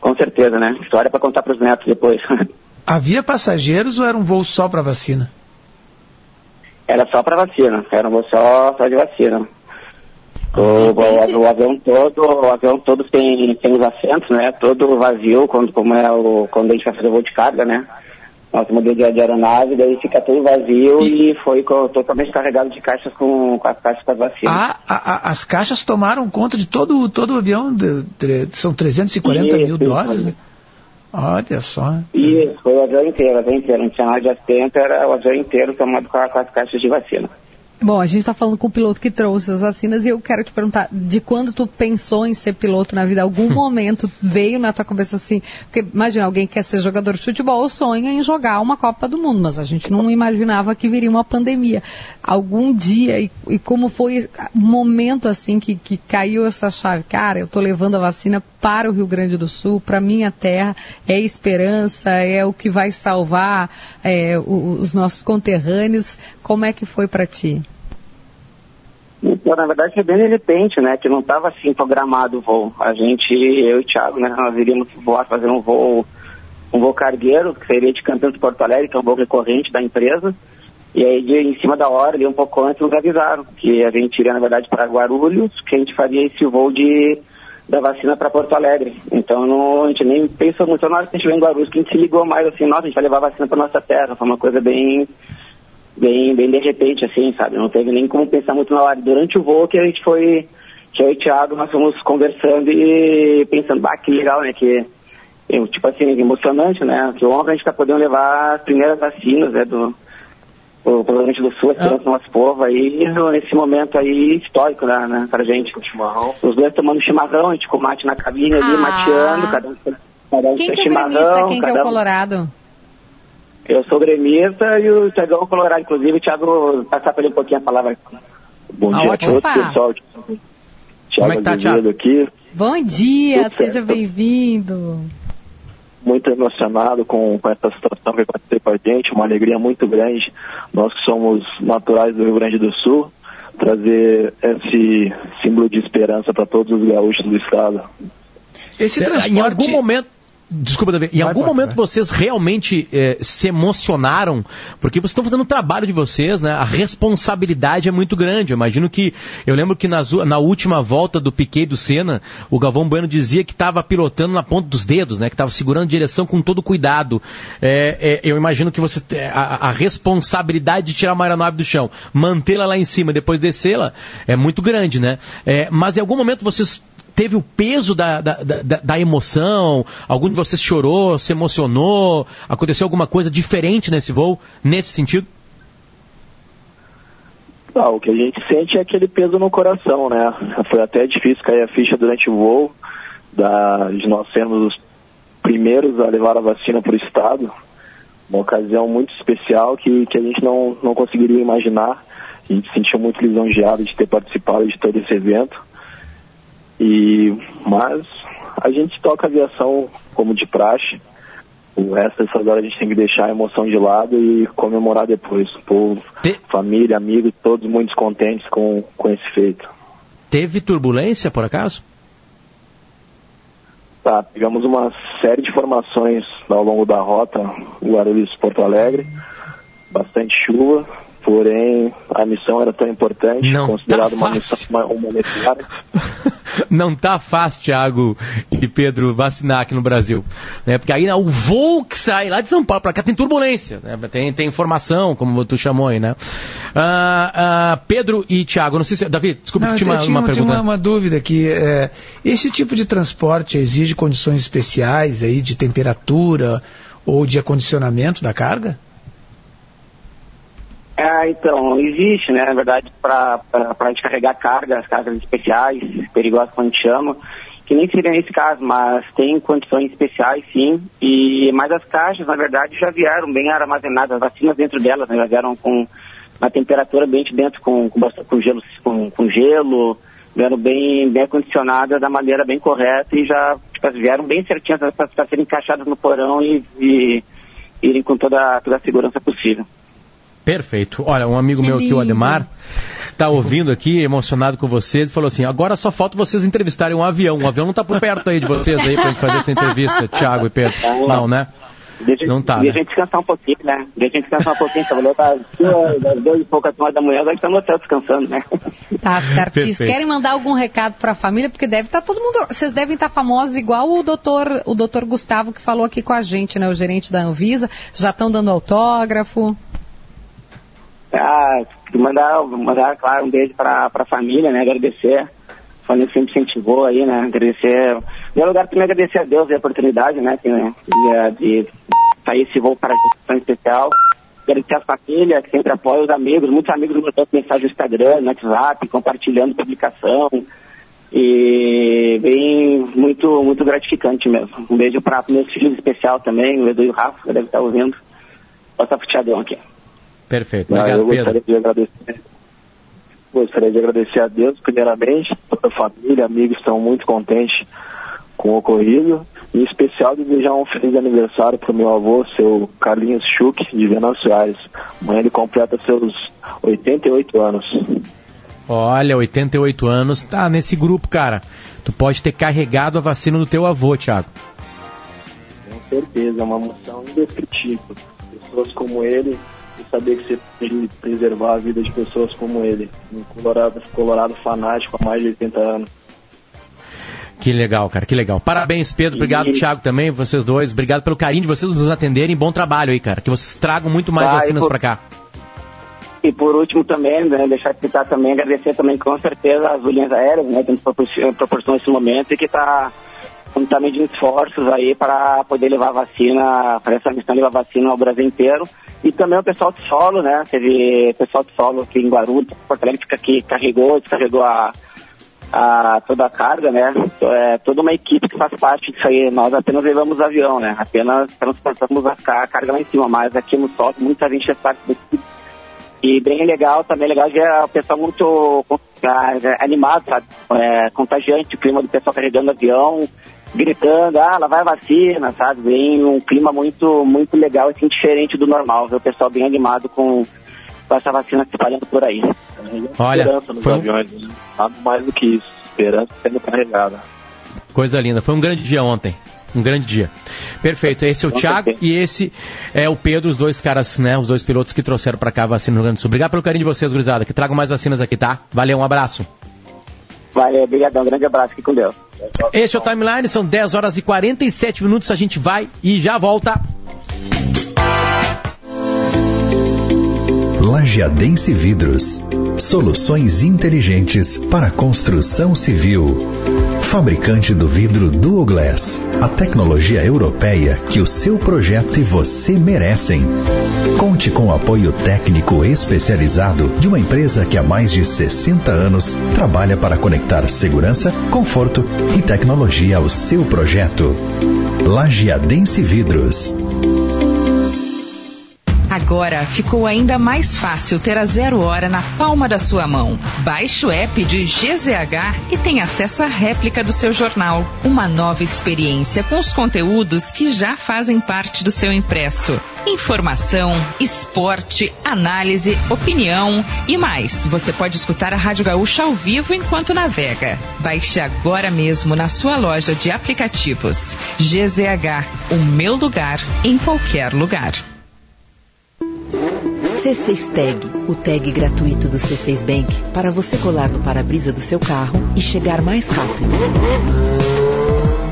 S12: com certeza, né? História para contar para os netos depois. (laughs)
S4: Havia passageiros ou era um voo só para vacina?
S12: Era só para vacina, era um voo só, só de vacina. O, o, o, avião todo, o avião todo tem, tem os assentos, né? Todo vazio, quando, como é o, quando a gente vai fazer o voo de carga, né? Nosso modelo de aeronave, daí fica tudo vazio e, e foi totalmente carregado de caixas com, com as caixas das vacinas.
S4: Ah, a, a, as caixas tomaram conta de todo, todo o avião, de, de, são 340 isso, mil doses, né? Olha só.
S12: Isso, foi o avião inteiro, o avião inteiro, não tinha nada de assento, era o avião inteiro tomado com, com as caixas de vacina.
S3: Bom, a gente está falando com o piloto que trouxe as vacinas e eu quero te perguntar, de quando tu pensou em ser piloto na vida? Algum (laughs) momento veio na tua cabeça assim? Porque imagina, alguém que quer ser jogador de futebol sonha em jogar uma Copa do Mundo, mas a gente não imaginava que viria uma pandemia. Algum dia, e, e como foi o momento assim que, que caiu essa chave? Cara, eu estou levando a vacina para o Rio Grande do Sul, para minha terra, é esperança, é o que vai salvar é, os nossos conterrâneos. Como é que foi para ti?
S12: Então, na verdade, foi bem de repente, né? Que não estava assim programado o voo. A gente, eu e o Thiago, né? Nós iríamos voar, fazer um voo, um voo cargueiro, que seria de Campinas de Porto Alegre, que é um voo recorrente da empresa. E aí, de, em cima da hora, ali um pouco antes, nos avisaram que a gente iria, na verdade, para Guarulhos, que a gente faria esse voo de, da vacina para Porto Alegre. Então, não, a gente nem pensou muito na hora que a gente veio em Guarulhos, que a gente se ligou mais assim, nossa, a gente vai levar a vacina para nossa terra. Foi uma coisa bem bem, bem de repente, assim, sabe? Não teve nem como pensar muito na hora. Durante o voo que a gente foi, que eu e o Thiago, nós fomos conversando e pensando, bah, que legal, né? Que, tipo assim, emocionante, né? Que honra a gente tá podendo levar as primeiras vacinas, né? Do, o do Sul, a esperança do nosso povo aí, nesse momento aí histórico, né, né pra gente. Chimarrão. Os dois tomando chimarrão, a gente com mate na cabine ali, ah. mateando, cada um, cada um
S3: quem que é chimarrão. Quem que é o Colorado?
S12: Eu sou gremista e o Tiagão Colorado, inclusive. O Thiago, passar para ele um pouquinho a palavra. Bom ah, dia ótimo. a todos, pessoal. Thiago
S2: Como é que tá, Thiago?
S12: aqui.
S3: Bom dia, Tudo seja bem-vindo.
S12: Muito emocionado com, com essa situação que aconteceu com a gente, uma alegria muito grande. Nós que somos naturais do Rio Grande do Sul, trazer esse símbolo de esperança para todos os gaúchos do estado.
S2: Esse transporte... Em algum momento Desculpa, Davi. Em vai, algum pode, momento vai. vocês realmente eh, se emocionaram? Porque vocês estão fazendo o trabalho de vocês, né? A responsabilidade é muito grande. Eu imagino que. Eu lembro que nas, na última volta do Piquet do Senna, o Galvão Bueno dizia que estava pilotando na ponta dos dedos, né? Que estava segurando direção com todo cuidado. É, é, eu imagino que você. A, a, responsabilidade de tirar uma aeronave do chão, mantê-la lá em cima e depois descê-la, é muito grande, né? É, mas em algum momento vocês teve o peso da, da, da, da, emoção? Algum de vocês chorou, se emocionou? Aconteceu alguma coisa diferente nesse voo, nesse sentido?
S12: Não, o que a gente sente é aquele peso no coração, né? Foi até difícil cair a ficha durante o voo, da, de nós sermos os primeiros a levar a vacina para o Estado. Uma ocasião muito especial que, que a gente não, não conseguiria imaginar. A gente se sentiu muito lisonjeado de ter participado de todo esse evento. E, mas a gente toca aviação como de praxe. O resto dessas horas a gente tem que deixar a emoção de lado e comemorar depois. O povo, Te... família, amigos, todos muito contentes com, com esse feito.
S2: Teve turbulência, por acaso?
S13: Tá, pegamos uma série de informações ao longo da rota Guarulhos-Porto Alegre, bastante chuva, porém a missão era tão importante,
S2: Não
S13: considerada
S2: tá
S13: uma missão uma, humanitária.
S2: Não tá fácil, Thiago e Pedro, vacinar aqui no Brasil. Né? Porque aí né, o voo que sai lá de São Paulo para cá tem turbulência, né? tem, tem informação, como tu chamou aí, né? Ah, ah, Pedro e Thiago, não sei se. Davi, desculpa,
S4: Não,
S2: tinha uma,
S4: eu tinha,
S2: uma
S4: tinha
S2: pergunta.
S4: uma, uma dúvida aqui. É, esse tipo de transporte exige condições especiais aí de temperatura ou de acondicionamento da carga?
S12: É, então, existe, né, na verdade, para a gente carregar cargas, cargas especiais, perigosas, como a gente chama, que nem seria nesse caso, mas tem condições especiais, sim, e mas as caixas, na verdade, já vieram bem armazenadas, as vacinas dentro delas, né, já vieram com uma temperatura ambiente dentro, com, com, com gelo, com, com gelo, vieram bem, bem acondicionadas da maneira bem correta e já tipo, vieram bem certinhas para serem encaixadas no porão e, e irem com toda, toda a segurança possível.
S2: Perfeito. Olha, um amigo
S12: Que
S2: meu aqui, o. Ademar, tá ouvindo aqui, emocionado com vocês, e falou assim: agora só falta vocês entrevistarem um avião. Um avião não tá por perto aí de vocês aí pra gente fazer essa entrevista, Thiago e Pedro. Não, né?
S12: Deixa,
S2: Não tá,
S12: deixa
S2: né?
S12: a gente descansar um pouquinho, né? Deixa a gente descansar um pouquinho. Trabalhou tá duas, das duas e poucas horas da manhã, agora estamos no céu descansando, né?
S3: Tá certíssimo.
S2: Perfeito.
S3: Querem mandar algum recado para a família? Porque deve estar todo mundo. Vocês devem estar famosos igual o doutor, o doutor Gustavo que falou aqui com a gente, né? O gerente da Anvisa. Já estão dando autógrafo.
S12: Ah, mandar, mandar, claro, um beijo para a família, né? Agradecer. A família sempre incentivou aí, né? Agradecer. Em primeiro lugar, também agradecer a Deus a oportunidade, né? que, né, De, de sair esse voo para a gente tão especial. Agradecer a família, que sempre apoia os amigos. Muitos amigos mandando mensagem no Instagram, no WhatsApp, compartilhando publicação. E bem, muito, muito gratificante mesmo. Um beijo para meus filhos especial também, o Edu e o Rafa, que deve estar ouvindo. Nossa futeadão aqui.
S2: Perfeito. Obrigado,
S13: eu
S2: Pedro.
S13: gostaria de agradecer. Gostaria de agradecer a Deus, primeiramente, toda a família, amigos estão muito contentes com o ocorrido. Em especial, desejar um feliz aniversário para o meu avô, seu Carlinhos Schuch, de Venâncio Soares. Amanhã ele completa seus 88 anos.
S2: Olha, 88 anos, tá nesse grupo, cara. Tu pode ter carregado a vacina do teu avô, Thiago.
S13: Com certeza, é uma emoção indescritível. Pessoas como ele, e saber que você pode preservar a vida de pessoas como ele. Um colorado, colorado fanático há mais de 80 anos.
S2: Que legal, cara, que legal. Parabéns, Pedro. Obrigado,
S12: E-
S2: Thiago, também, vocês dois. Obrigado pelo carinho de vocês nos atenderem. Bom trabalho aí, cara. Que vocês tragam muito mais
S12: Tá,
S2: vacinas
S12: por-
S2: pra cá.
S12: E por último também, né, deixar de citar também, agradecer também com certeza as linhas aéreas, né, que nos proporcion- proporcionam esse momento e que está tá medindo esforços aí para poder levar a vacina, para essa missão levar a vacina ao Brasil inteiro. E também o pessoal de solo, né, teve pessoal de solo aqui em Guarulhos, Porto Alegre, que carregou, descarregou a, a, toda a carga, né, é toda uma equipe que faz parte disso aí. Nós apenas levamos o avião, né, apenas transportamos a ca- carga lá em cima, mas aqui no solo muita gente faz parte equipe e bem legal, também legal ver o pessoal muito ah, animado, sabe? É, contagiante, o clima do pessoal carregando avião, gritando, ah, lá vai a vacina, sabe? Bem um clima muito, muito legal, assim, diferente do normal, ver o pessoal bem animado com, com essa vacina se espalhando por aí.
S2: Olha,
S13: esperança nos
S2: foi
S13: aviões, né? nada mais do que isso, esperança sendo carregada.
S2: Coisa linda. Foi um grande dia ontem. Um grande dia. Perfeito. Esse é o
S13: Com
S2: Thiago
S13: certeza.
S2: e esse é o Pedro, os dois caras, né? Os dois pilotos que trouxeram pra cá a vacina no Rio Grande do Sul. Obrigado pelo carinho de vocês, gurizada. Que tragam mais vacinas aqui, tá? Valeu, um abraço.
S12: Valeu, obrigadão, grande abraço, fique com Deus.
S2: Esse é o Timeline, são 10 horas e 47 minutos. A gente vai e já volta.
S14: Lajeadense Vidros. Soluções inteligentes para construção civil. Fabricante do vidro Duo Glass. A tecnologia europeia que o seu projeto e você merecem. Conte com o apoio técnico especializado de uma empresa que há mais de 60 anos trabalha para conectar segurança, conforto e tecnologia ao seu projeto. Lajeadense Vidros.
S15: Agora ficou ainda mais fácil ter a zero hora na palma da sua mão. Baixe o app de GZH e tenha acesso à réplica do seu jornal. Uma nova experiência com os conteúdos que já fazem parte do seu impresso. Informação, esporte, análise, opinião e mais. Você pode escutar a Rádio Gaúcha ao vivo enquanto navega. Baixe agora mesmo na sua loja de aplicativos. GZH, o meu lugar em qualquer lugar.
S16: C6 Tag, o tag gratuito do C6 Bank para você colar no para-brisa do seu carro e chegar mais rápido.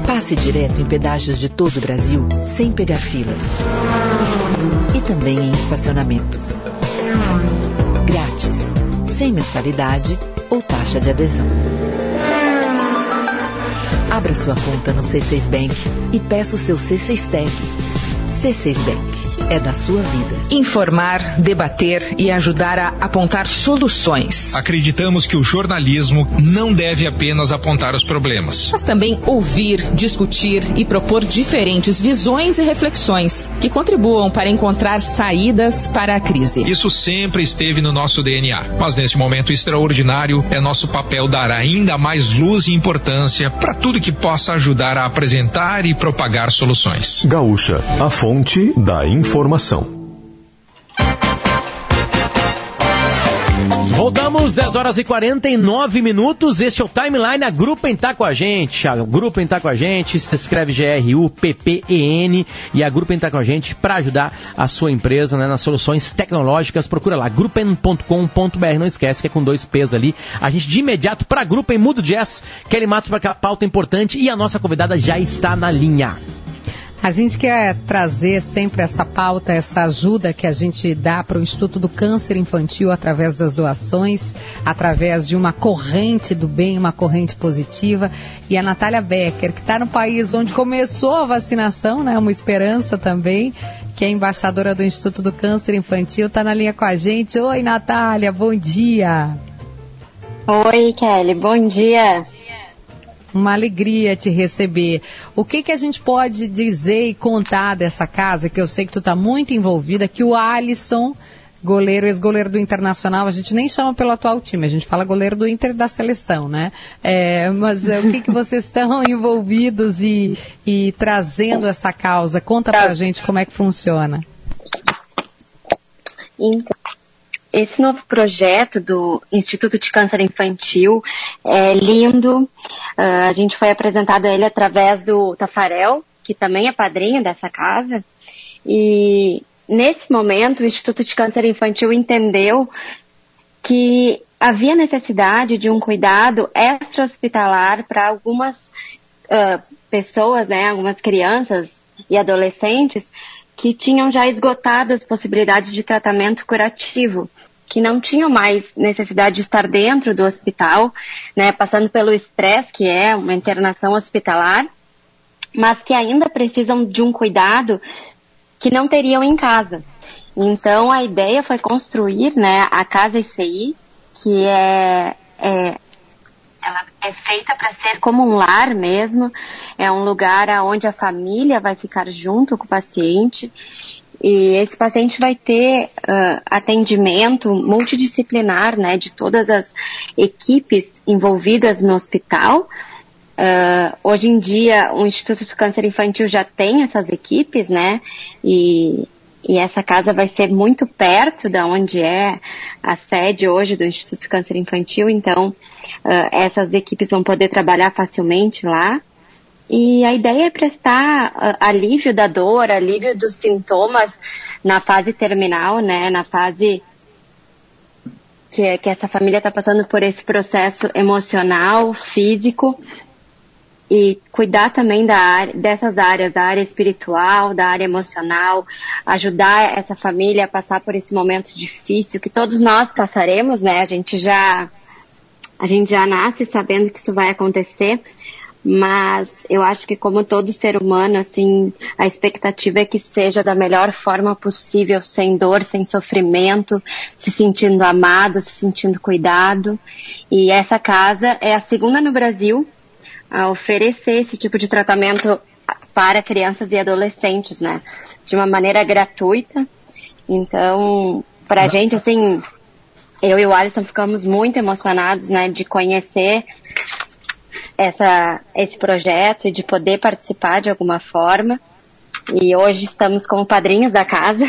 S16: Passe direto em pedágios de todo o Brasil sem pegar filas. E também em estacionamentos. Grátis, sem mensalidade ou taxa de adesão. Abra sua conta no C6 Bank e peça o seu C6 Tag. C6 Bank é da sua vida.
S15: Informar, debater e ajudar a apontar soluções.
S17: Acreditamos que o jornalismo não deve apenas apontar os problemas,
S15: mas também ouvir, discutir e propor diferentes visões e reflexões que contribuam para encontrar saídas para a crise.
S17: Isso sempre esteve no nosso DNA, mas nesse momento extraordinário é nosso papel dar ainda mais luz e importância para tudo que possa ajudar a apresentar e propagar soluções.
S1: Gaúcha, a fonte da informação.
S2: Voltamos, 10 horas e 49 minutos. Este é o Timeline. A Gruppen tá com a gente. A Gruppen tá com a gente. Se escreve G-R-U-P-P-E-N. E a Gruppen tá com a gente para ajudar a sua empresa né, nas soluções tecnológicas. Procura lá, gruppen.com.br. Não esquece que é com dois P's ali. A gente de imediato para a Gruppen muda o jazz. Kelly Matos para a pauta importante. E a nossa convidada já está na linha.
S3: A gente quer trazer sempre essa pauta, essa ajuda que a gente dá para o Instituto do Câncer Infantil através das doações, através de uma corrente do bem, uma corrente positiva. E a Natália Becker, que está no país onde começou a vacinação, né, uma esperança também, que é embaixadora do Instituto do Câncer Infantil, está na linha com a gente. Oi, Natália, bom dia.
S18: Oi, Kelly, bom dia.
S3: Uma alegria te receber. O que, que a gente pode dizer e contar dessa casa, que eu sei que tu está muito envolvida, que o Alisson, goleiro, ex-goleiro do Internacional, a gente nem chama pelo atual time, a gente fala goleiro do Inter da seleção, né? É, mas é, o que, que vocês (laughs) estão envolvidos e, e trazendo essa causa? Conta pra gente como é que funciona.
S18: Então, esse novo projeto do Instituto de Câncer Infantil é lindo. Uh, a gente foi apresentado a ele através do Tafarel, que também é padrinho dessa casa. E nesse momento o Instituto de Câncer Infantil entendeu que havia necessidade de um cuidado extra-hospitalar para algumas uh, pessoas, né, algumas crianças e adolescentes que tinham já esgotado as possibilidades de tratamento curativo, que não tinham mais necessidade de estar dentro do hospital, né, passando pelo estresse que é uma internação hospitalar, mas que ainda precisam de um cuidado que não teriam em casa. Então a ideia foi construir, né, a casa ICI, que é, é ela é feita para ser como um lar mesmo, é um lugar onde a família vai ficar junto com o paciente e esse paciente vai ter uh, atendimento multidisciplinar, né, de todas as equipes envolvidas no hospital. Uh, hoje em dia, o Instituto do Câncer Infantil já tem essas equipes, né, e, e essa casa vai ser muito perto da onde é a sede hoje do Instituto Câncer Infantil, então uh, essas equipes vão poder trabalhar facilmente lá. E a ideia é prestar uh, alívio da dor, alívio dos sintomas na fase terminal, né? Na fase que, que essa família está passando por esse processo emocional, físico e cuidar também da área, dessas áreas, da área espiritual, da área emocional, ajudar essa família a passar por esse momento difícil que todos nós passaremos, né? A gente já a gente já nasce sabendo que isso vai acontecer, mas eu acho que como todo ser humano, assim, a expectativa é que seja da melhor forma possível, sem dor, sem sofrimento, se sentindo amado, se sentindo cuidado. E essa casa é a segunda no Brasil a oferecer esse tipo de tratamento para crianças e adolescentes, né? De uma maneira gratuita. Então, pra gente, assim, eu e o Alisson ficamos muito emocionados, né, de conhecer essa, esse projeto e de poder participar de alguma forma. E hoje estamos como padrinhos da casa.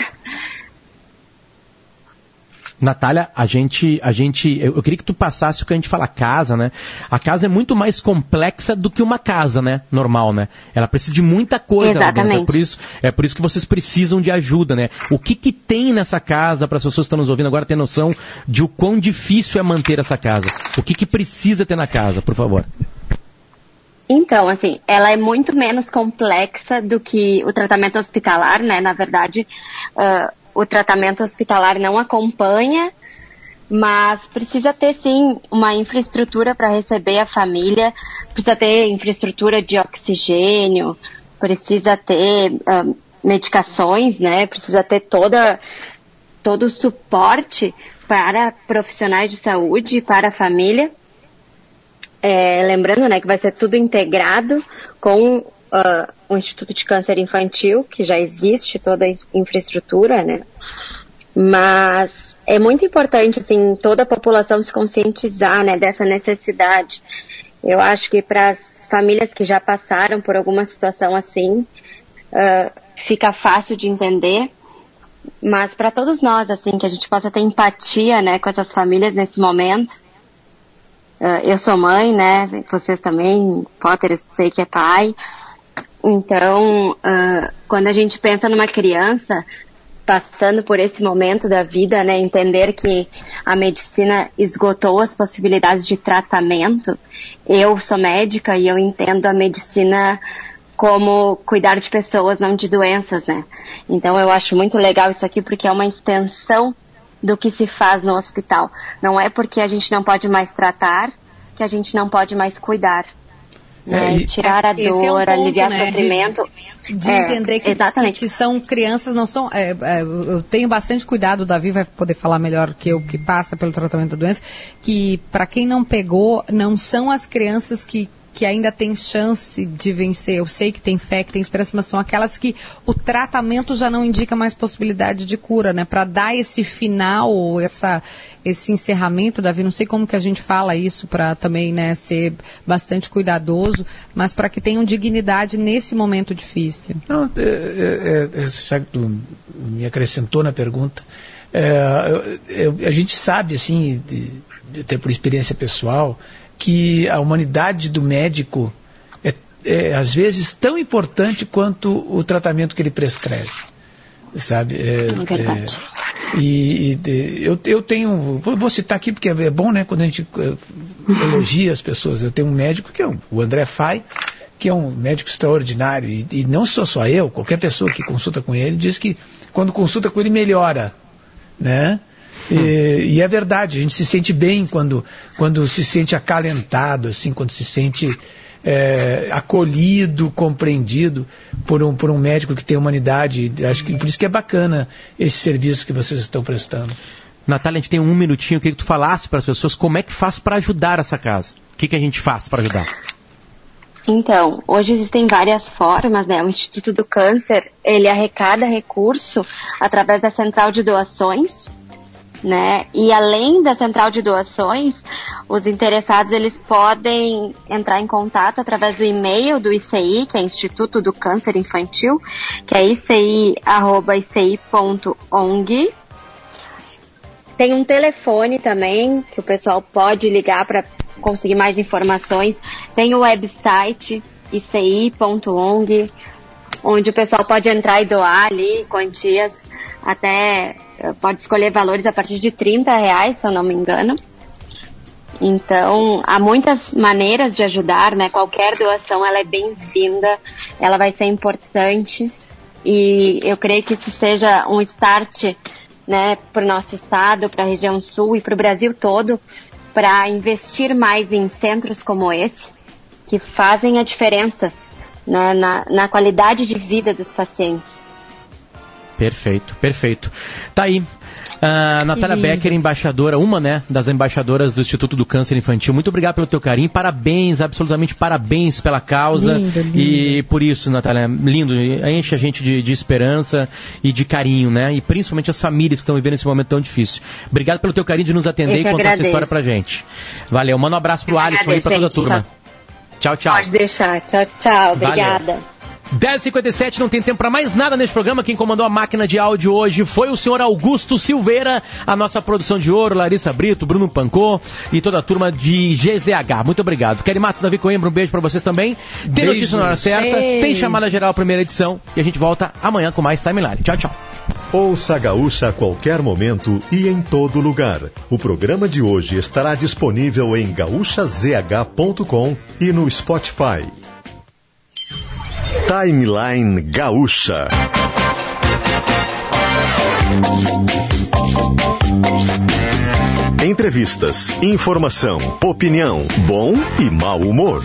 S2: Natália, a gente, a gente, eu, eu queria que tu passasse o que a gente fala casa, né? A casa é muito mais complexa do que uma casa, né? Normal, né? Ela precisa de muita coisa lá dentro. É
S18: Exatamente.
S2: por isso, é por isso que vocês precisam de ajuda, né? O que que tem nessa casa para as pessoas que estão nos ouvindo agora ter noção de o quão difícil é manter essa casa? O que que precisa ter na casa, por favor?
S18: Então, assim, ela é muito menos complexa do que o tratamento hospitalar, né? Na verdade, ah, o tratamento hospitalar não acompanha, mas precisa ter sim uma infraestrutura para receber a família, precisa ter infraestrutura de oxigênio, precisa ter ah, medicações, né? Precisa ter toda todo o suporte para profissionais de saúde, para a família. É, lembrando, né, que vai ser tudo integrado com ah, o Instituto de Câncer Infantil, que já existe toda a in- infraestrutura, né? Mas é muito importante, assim, toda a população se conscientizar, né, dessa necessidade. Eu acho que para as famílias que já passaram por alguma situação assim, ah, fica fácil de entender. Mas para todos nós, assim, que a gente possa ter empatia, né, com essas famílias nesse momento. Ah, eu sou mãe, né? Vocês também, Potter, eu sei que é pai. Então, ah, quando a gente pensa numa criança passando por esse momento da vida, né, entender que a medicina esgotou as possibilidades de tratamento. Eu sou médica e eu entendo a medicina como cuidar de pessoas, não de doenças, né? Então eu acho muito legal isso aqui porque é uma extensão do que se faz no hospital. Não é porque a gente não pode mais tratar que a gente não pode mais cuidar. Né?
S3: É, e-
S18: Tirar a
S3: Esse é um
S18: dor,
S3: ponto,
S18: aliviar
S3: né, de-
S18: sofrimento.
S3: de
S18: É,
S3: entender que,
S18: exatamente.
S3: que são crianças, não são. é, é, eu tenho bastante cuidado, o Davi vai poder falar melhor que eu que passa pelo tratamento da doença, que para quem não pegou, não são as crianças que que ainda têm chance de vencer. Eu sei que tem fé, que tem esperança, mas são aquelas que o tratamento já não indica mais possibilidade de cura, né? Para dar esse final, essa, esse encerramento, Davi, não sei como que a gente fala isso para também, né, ser bastante cuidadoso, mas para que tenham dignidade nesse momento difícil.
S4: Não, é, é, é, já que tu me acrescentou na pergunta, é, eu- eu- a gente sabe, assim, de, de até por experiência pessoal, que a humanidade do médico é, é, às vezes tão importante quanto o tratamento que ele prescreve, sabe? É,
S18: verdade.
S4: é, e, e eu, eu tenho, vou, vou citar aqui porque é bom, né, quando a gente eh, elogia as pessoas. Eu tenho um médico que é um- o André Fai, que é um médico extraordinário e, e não sou só eu, qualquer pessoa que consulta com ele diz que quando consulta com ele melhora, né? E, e é verdade, a gente se sente bem quando, quando se sente acalentado, assim, quando se sente é, acolhido, compreendido por um, por um médico que tem humanidade. Acho que por isso que é bacana esse serviço que vocês estão prestando.
S2: Natália, a gente tem um minutinho, eu queria que tu falasse para as pessoas como é que faz para ajudar essa casa. O que, que a gente faz para ajudar?
S18: Então, hoje existem várias formas, né? O Instituto do Câncer, ele arrecada recurso através da central de doações, né? E além da central de doações, os interessados eles podem entrar em contato através do e-mail do ICI, que é Instituto do Câncer Infantil, que é ici@ici.ong. Tem um telefone também que o pessoal pode ligar para conseguir mais informações. Tem o website ici.ong, onde o pessoal pode entrar e doar ali quantias até pode escolher valores a partir de 30 reais, se eu não me engano. Então, há muitas maneiras de ajudar, né? Qualquer doação ela é bem-vinda, ela vai ser importante e eu creio que isso seja um start, né, para o nosso estado, para a região sul e para o Brasil todo, para investir mais em centros como esse, que fazem a diferença né, na, na qualidade de vida dos pacientes.
S2: Perfeito, perfeito. Tá aí. A Natália. Becker, embaixadora, uma, né, das embaixadoras do Instituto do Câncer Infantil. Muito obrigado pelo teu carinho. Parabéns, absolutamente parabéns pela causa.
S3: Lindo, lindo.
S2: E por isso, Natália, lindo. Enche a gente de, de esperança e de carinho, né? E principalmente as famílias que estão vivendo esse momento tão difícil. Obrigado pelo teu carinho de nos atender
S18: Eu
S2: e contar essa
S18: agradeço.
S2: história pra gente. Valeu. Manda um abraço pro
S18: Eu
S2: Alisson aí pra toda a
S18: agradeço,
S2: turma. Tchau, tchau.
S18: Pode deixar. Tchau, tchau.
S2: Valeu.
S18: Obrigada.
S2: 10h57, não tem tempo para mais nada neste programa. Quem comandou a máquina de áudio hoje foi o senhor Augusto Silveira, a nossa produção de ouro, Larissa Brito, Bruno Pancô e toda a turma de GZH. Muito obrigado. Kelly Matos, Davi Coimbra, um beijo para vocês também. Tem
S4: Beijo.
S2: notícia na hora certa,
S3: Ei.
S2: tem chamada geral primeira edição e a gente volta amanhã com mais Timeline. Tchau, tchau.
S19: Ouça a Gaúcha a qualquer momento e em todo lugar. O programa de hoje estará disponível em gaúchazh.com e no Spotify. Timeline Gaúcha. Entrevistas, informação, opinião, bom e mau humor.